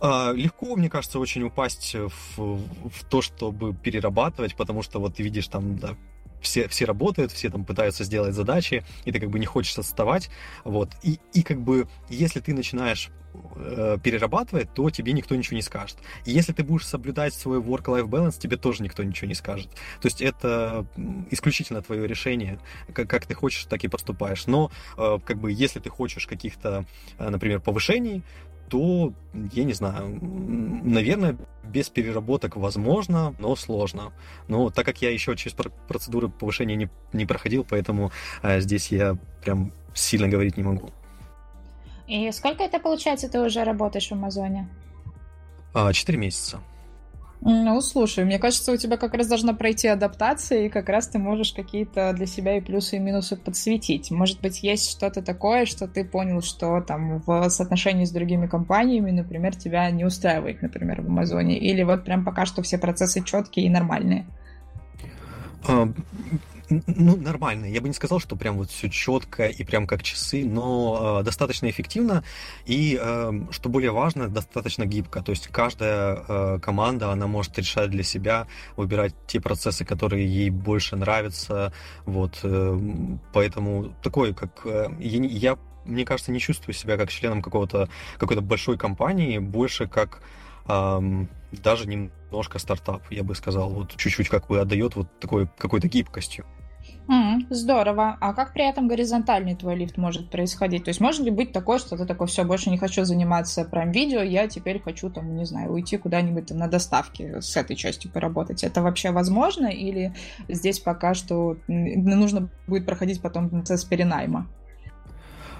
А, легко, мне кажется, очень упасть в, в то, чтобы перерабатывать, потому что вот ты видишь там, да, все, все работают, все там пытаются сделать задачи, и ты как бы не хочешь отставать, вот, и, и как бы, если ты начинаешь э, перерабатывать, то тебе никто ничего не скажет. И если ты будешь соблюдать свой work-life balance, тебе тоже никто ничего не скажет. То есть это исключительно твое решение, как, как ты хочешь, так и поступаешь. Но э, как бы, если ты хочешь каких-то, э, например, повышений, то, я не знаю, наверное, без переработок возможно, но сложно. Но так как я еще через процедуры повышения не, не проходил, поэтому э, здесь я прям сильно говорить не могу. И сколько это получается, ты уже работаешь в Амазоне? А, четыре месяца. Ну, слушай, мне кажется, у тебя как раз должна пройти адаптация, и как раз ты можешь какие-то для себя и плюсы, и минусы подсветить. Может быть, есть что-то такое, что ты понял, что там в соотношении с другими компаниями, например, тебя не устраивает, например, в Амазоне, или вот прям пока что все процессы четкие и нормальные? Ну, нормально. Я бы не сказал, что прям вот все четко и прям как часы, но э, достаточно эффективно и, э, что более важно, достаточно гибко. То есть каждая э, команда, она может решать для себя, выбирать те процессы, которые ей больше нравятся. Вот, э, поэтому такой, как э, я, я, мне кажется, не чувствую себя как членом какого-то какой-то большой компании, больше как эм, даже немножко стартап, я бы сказал, вот чуть-чуть как бы отдает вот такой какой-то гибкостью. Mm, здорово. А как при этом горизонтальный твой лифт может происходить? То есть может ли быть такое, что ты такой, все, больше не хочу заниматься прям видео, я теперь хочу там, не знаю, уйти куда-нибудь там на доставке с этой частью поработать. Это вообще возможно или здесь пока что нужно будет проходить потом процесс перенайма?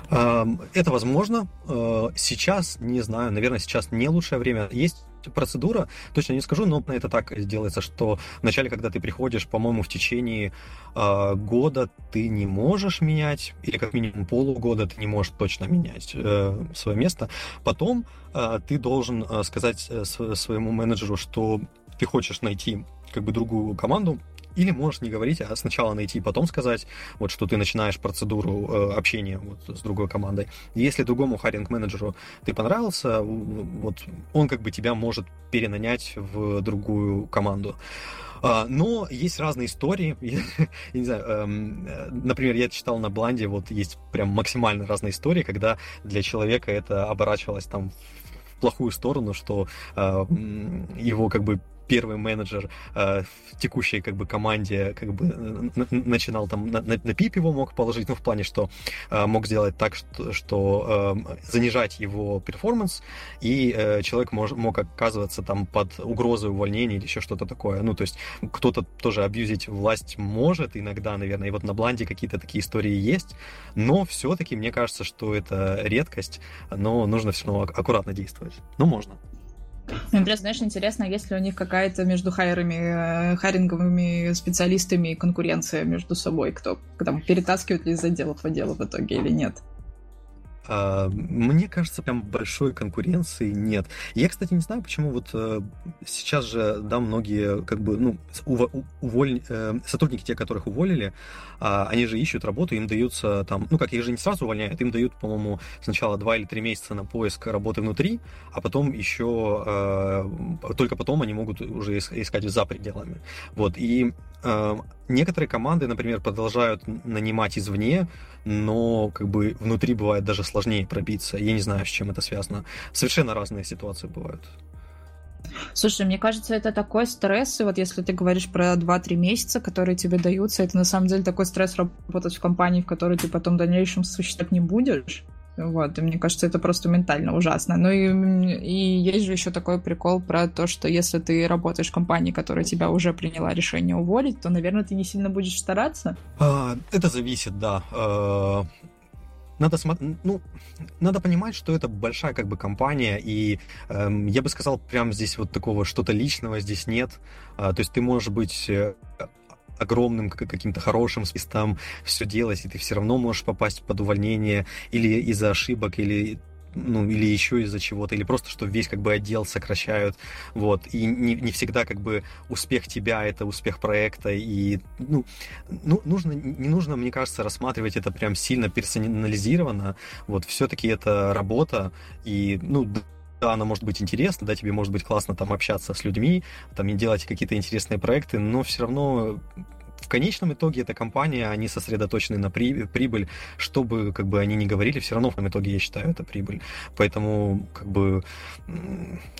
Это возможно. Э, сейчас, не знаю, наверное, сейчас не лучшее время. Есть процедура, точно не скажу, но это так делается, что вначале, когда ты приходишь, по-моему, в течение э, года ты не можешь менять, или как минимум полугода ты не можешь точно менять э, свое место. Потом э, ты должен э, сказать э, своему менеджеру, что ты хочешь найти как бы другую команду, или можешь не говорить, а сначала найти, потом сказать, вот что ты начинаешь процедуру э, общения вот, с другой командой. Если другому харинг-менеджеру ты понравился, вот он как бы тебя может перенанять в другую команду. А, но есть разные истории. Я, не знаю, эм, например, я читал на Бланде, вот есть прям максимально разные истории, когда для человека это оборачивалось там в плохую сторону, что э, его как бы первый менеджер э, в текущей как бы команде как бы начинал там на, на, пип его мог положить, ну в плане, что э, мог сделать так, что, что э, занижать его перформанс, и э, человек мож, мог оказываться там под угрозой увольнения или еще что-то такое. Ну то есть кто-то тоже абьюзить власть может иногда, наверное, и вот на Бланде какие-то такие истории есть, но все-таки мне кажется, что это редкость, но нужно все равно аккуратно действовать. Ну можно. Мне просто, знаешь, интересно, есть ли у них какая-то между хайерами, э, хайринговыми специалистами конкуренция между собой, кто там перетаскивает ли из отделов в отделы в итоге или нет? А, мне кажется, прям большой конкуренции нет. Я, кстати, не знаю, почему вот э, сейчас же, да, многие, как бы, ну, уволь... Э, сотрудники, те, которых уволили, а, они же ищут работу, им даются там, ну, как их же не сразу увольняют, им дают, по-моему, сначала два или три месяца на поиск работы внутри, а потом еще, э, только потом они могут уже искать за пределами. Вот, и некоторые команды, например, продолжают нанимать извне, но как бы внутри бывает даже сложнее пробиться. Я не знаю, с чем это связано. Совершенно разные ситуации бывают. Слушай, мне кажется, это такой стресс, и вот если ты говоришь про 2-3 месяца, которые тебе даются, это на самом деле такой стресс работать в компании, в которой ты потом в дальнейшем существовать не будешь. Вот, и мне кажется, это просто ментально ужасно. Ну и, и есть же еще такой прикол про то, что если ты работаешь в компании, которая тебя уже приняла решение уволить, то, наверное, ты не сильно будешь стараться. А, это зависит, да. А, надо смотреть, ну, надо понимать, что это большая как бы компания, и эм, я бы сказал, прям здесь вот такого что-то личного здесь нет. А, то есть ты можешь быть э, огромным каким-то хорошим свистом все делать, и ты все равно можешь попасть под увольнение или из-за ошибок, или ну, или еще из-за чего-то, или просто, что весь как бы отдел сокращают, вот, и не, не всегда как бы успех тебя — это успех проекта, и, ну, ну, нужно, не нужно, мне кажется, рассматривать это прям сильно персонализированно, вот, все-таки это работа, и, ну, да, она может быть интересна, да, тебе может быть классно там общаться с людьми, там и делать какие-то интересные проекты, но все равно в конечном итоге эта компания, они сосредоточены на при, прибыль, чтобы как бы они не говорили, все равно в итоге я считаю это прибыль. Поэтому, как бы,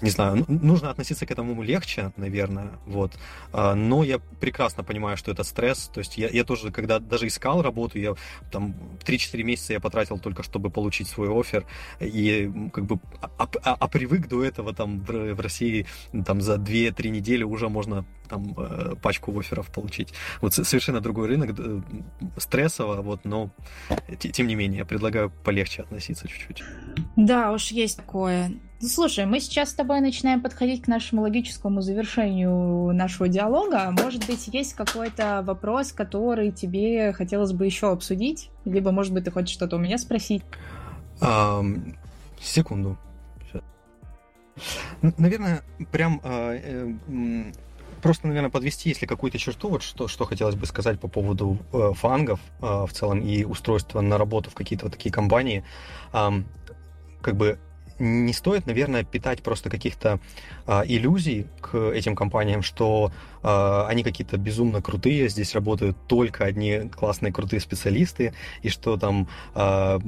не знаю, нужно относиться к этому легче, наверное, вот. А, но я прекрасно понимаю, что это стресс, то есть я, я тоже, когда даже искал работу, я там 3-4 месяца я потратил только, чтобы получить свой офер, и как бы, а, а, а привык до этого там в, в России там за 2-3 недели уже можно там э, пачку офферов получить. Вот совершенно другой рынок, стрессово, вот, но тем не менее, я предлагаю полегче относиться чуть-чуть. Да, уж есть такое. Ну, слушай, мы сейчас с тобой начинаем подходить к нашему логическому завершению нашего диалога. Может быть, есть какой-то вопрос, который тебе хотелось бы еще обсудить? Либо, может быть, ты хочешь что-то у меня спросить? А, секунду. Наверное, прям э, э, просто, наверное, подвести, если какую-то черту, вот что, что хотелось бы сказать по поводу э, фангов э, в целом и устройства на работу в какие-то вот такие компании. Э, как бы не стоит, наверное, питать просто каких-то а, иллюзий к этим компаниям, что а, они какие-то безумно крутые, здесь работают только одни классные крутые специалисты, и что там, а,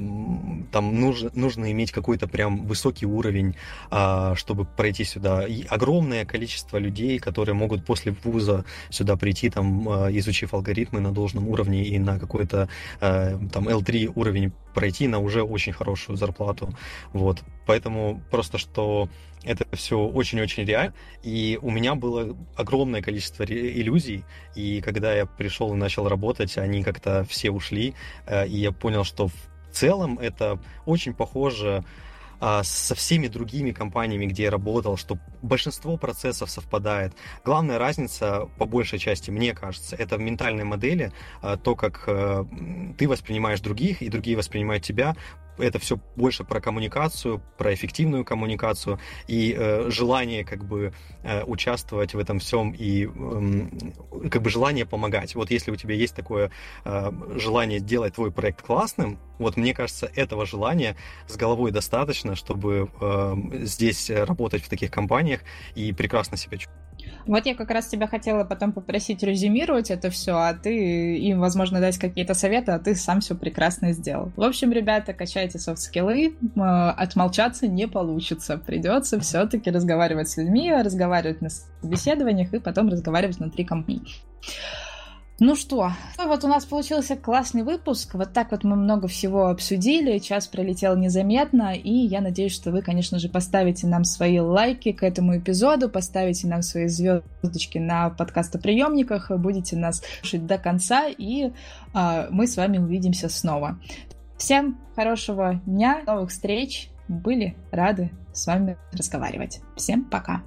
там нужно, нужно иметь какой-то прям высокий уровень, а, чтобы пройти сюда. И огромное количество людей, которые могут после вуза сюда прийти, там, а, изучив алгоритмы на должном уровне и на какой-то а, там L3 уровень пройти на уже очень хорошую зарплату. Вот. Поэтому просто что это все очень-очень реально. И у меня было огромное количество иллюзий. И когда я пришел и начал работать, они как-то все ушли. Э, и я понял, что в целом это очень похоже а, со всеми другими компаниями, где я работал, что большинство процессов совпадает. Главная разница, по большей части, мне кажется, это в ментальной модели, а, то, как э, ты воспринимаешь других, и другие воспринимают тебя, это все больше про коммуникацию, про эффективную коммуникацию и э, желание как бы э, участвовать в этом всем и э, как бы желание помогать. Вот если у тебя есть такое э, желание делать твой проект классным, вот мне кажется, этого желания с головой достаточно, чтобы э, здесь работать в таких компаниях и прекрасно себя чувствовать. Вот я как раз тебя хотела потом попросить резюмировать это все, а ты им, возможно, дать какие-то советы, а ты сам все прекрасно сделал. В общем, ребята, качайте софт-скиллы, отмолчаться не получится. Придется все-таки разговаривать с людьми, разговаривать на собеседованиях и потом разговаривать внутри компании. Ну что, вот у нас получился классный выпуск. Вот так вот мы много всего обсудили. Час пролетел незаметно. И я надеюсь, что вы, конечно же, поставите нам свои лайки к этому эпизоду, поставите нам свои звездочки на подкастоприемниках, будете нас слушать до конца, и э, мы с вами увидимся снова. Всем хорошего дня, новых встреч. Были рады с вами разговаривать. Всем пока.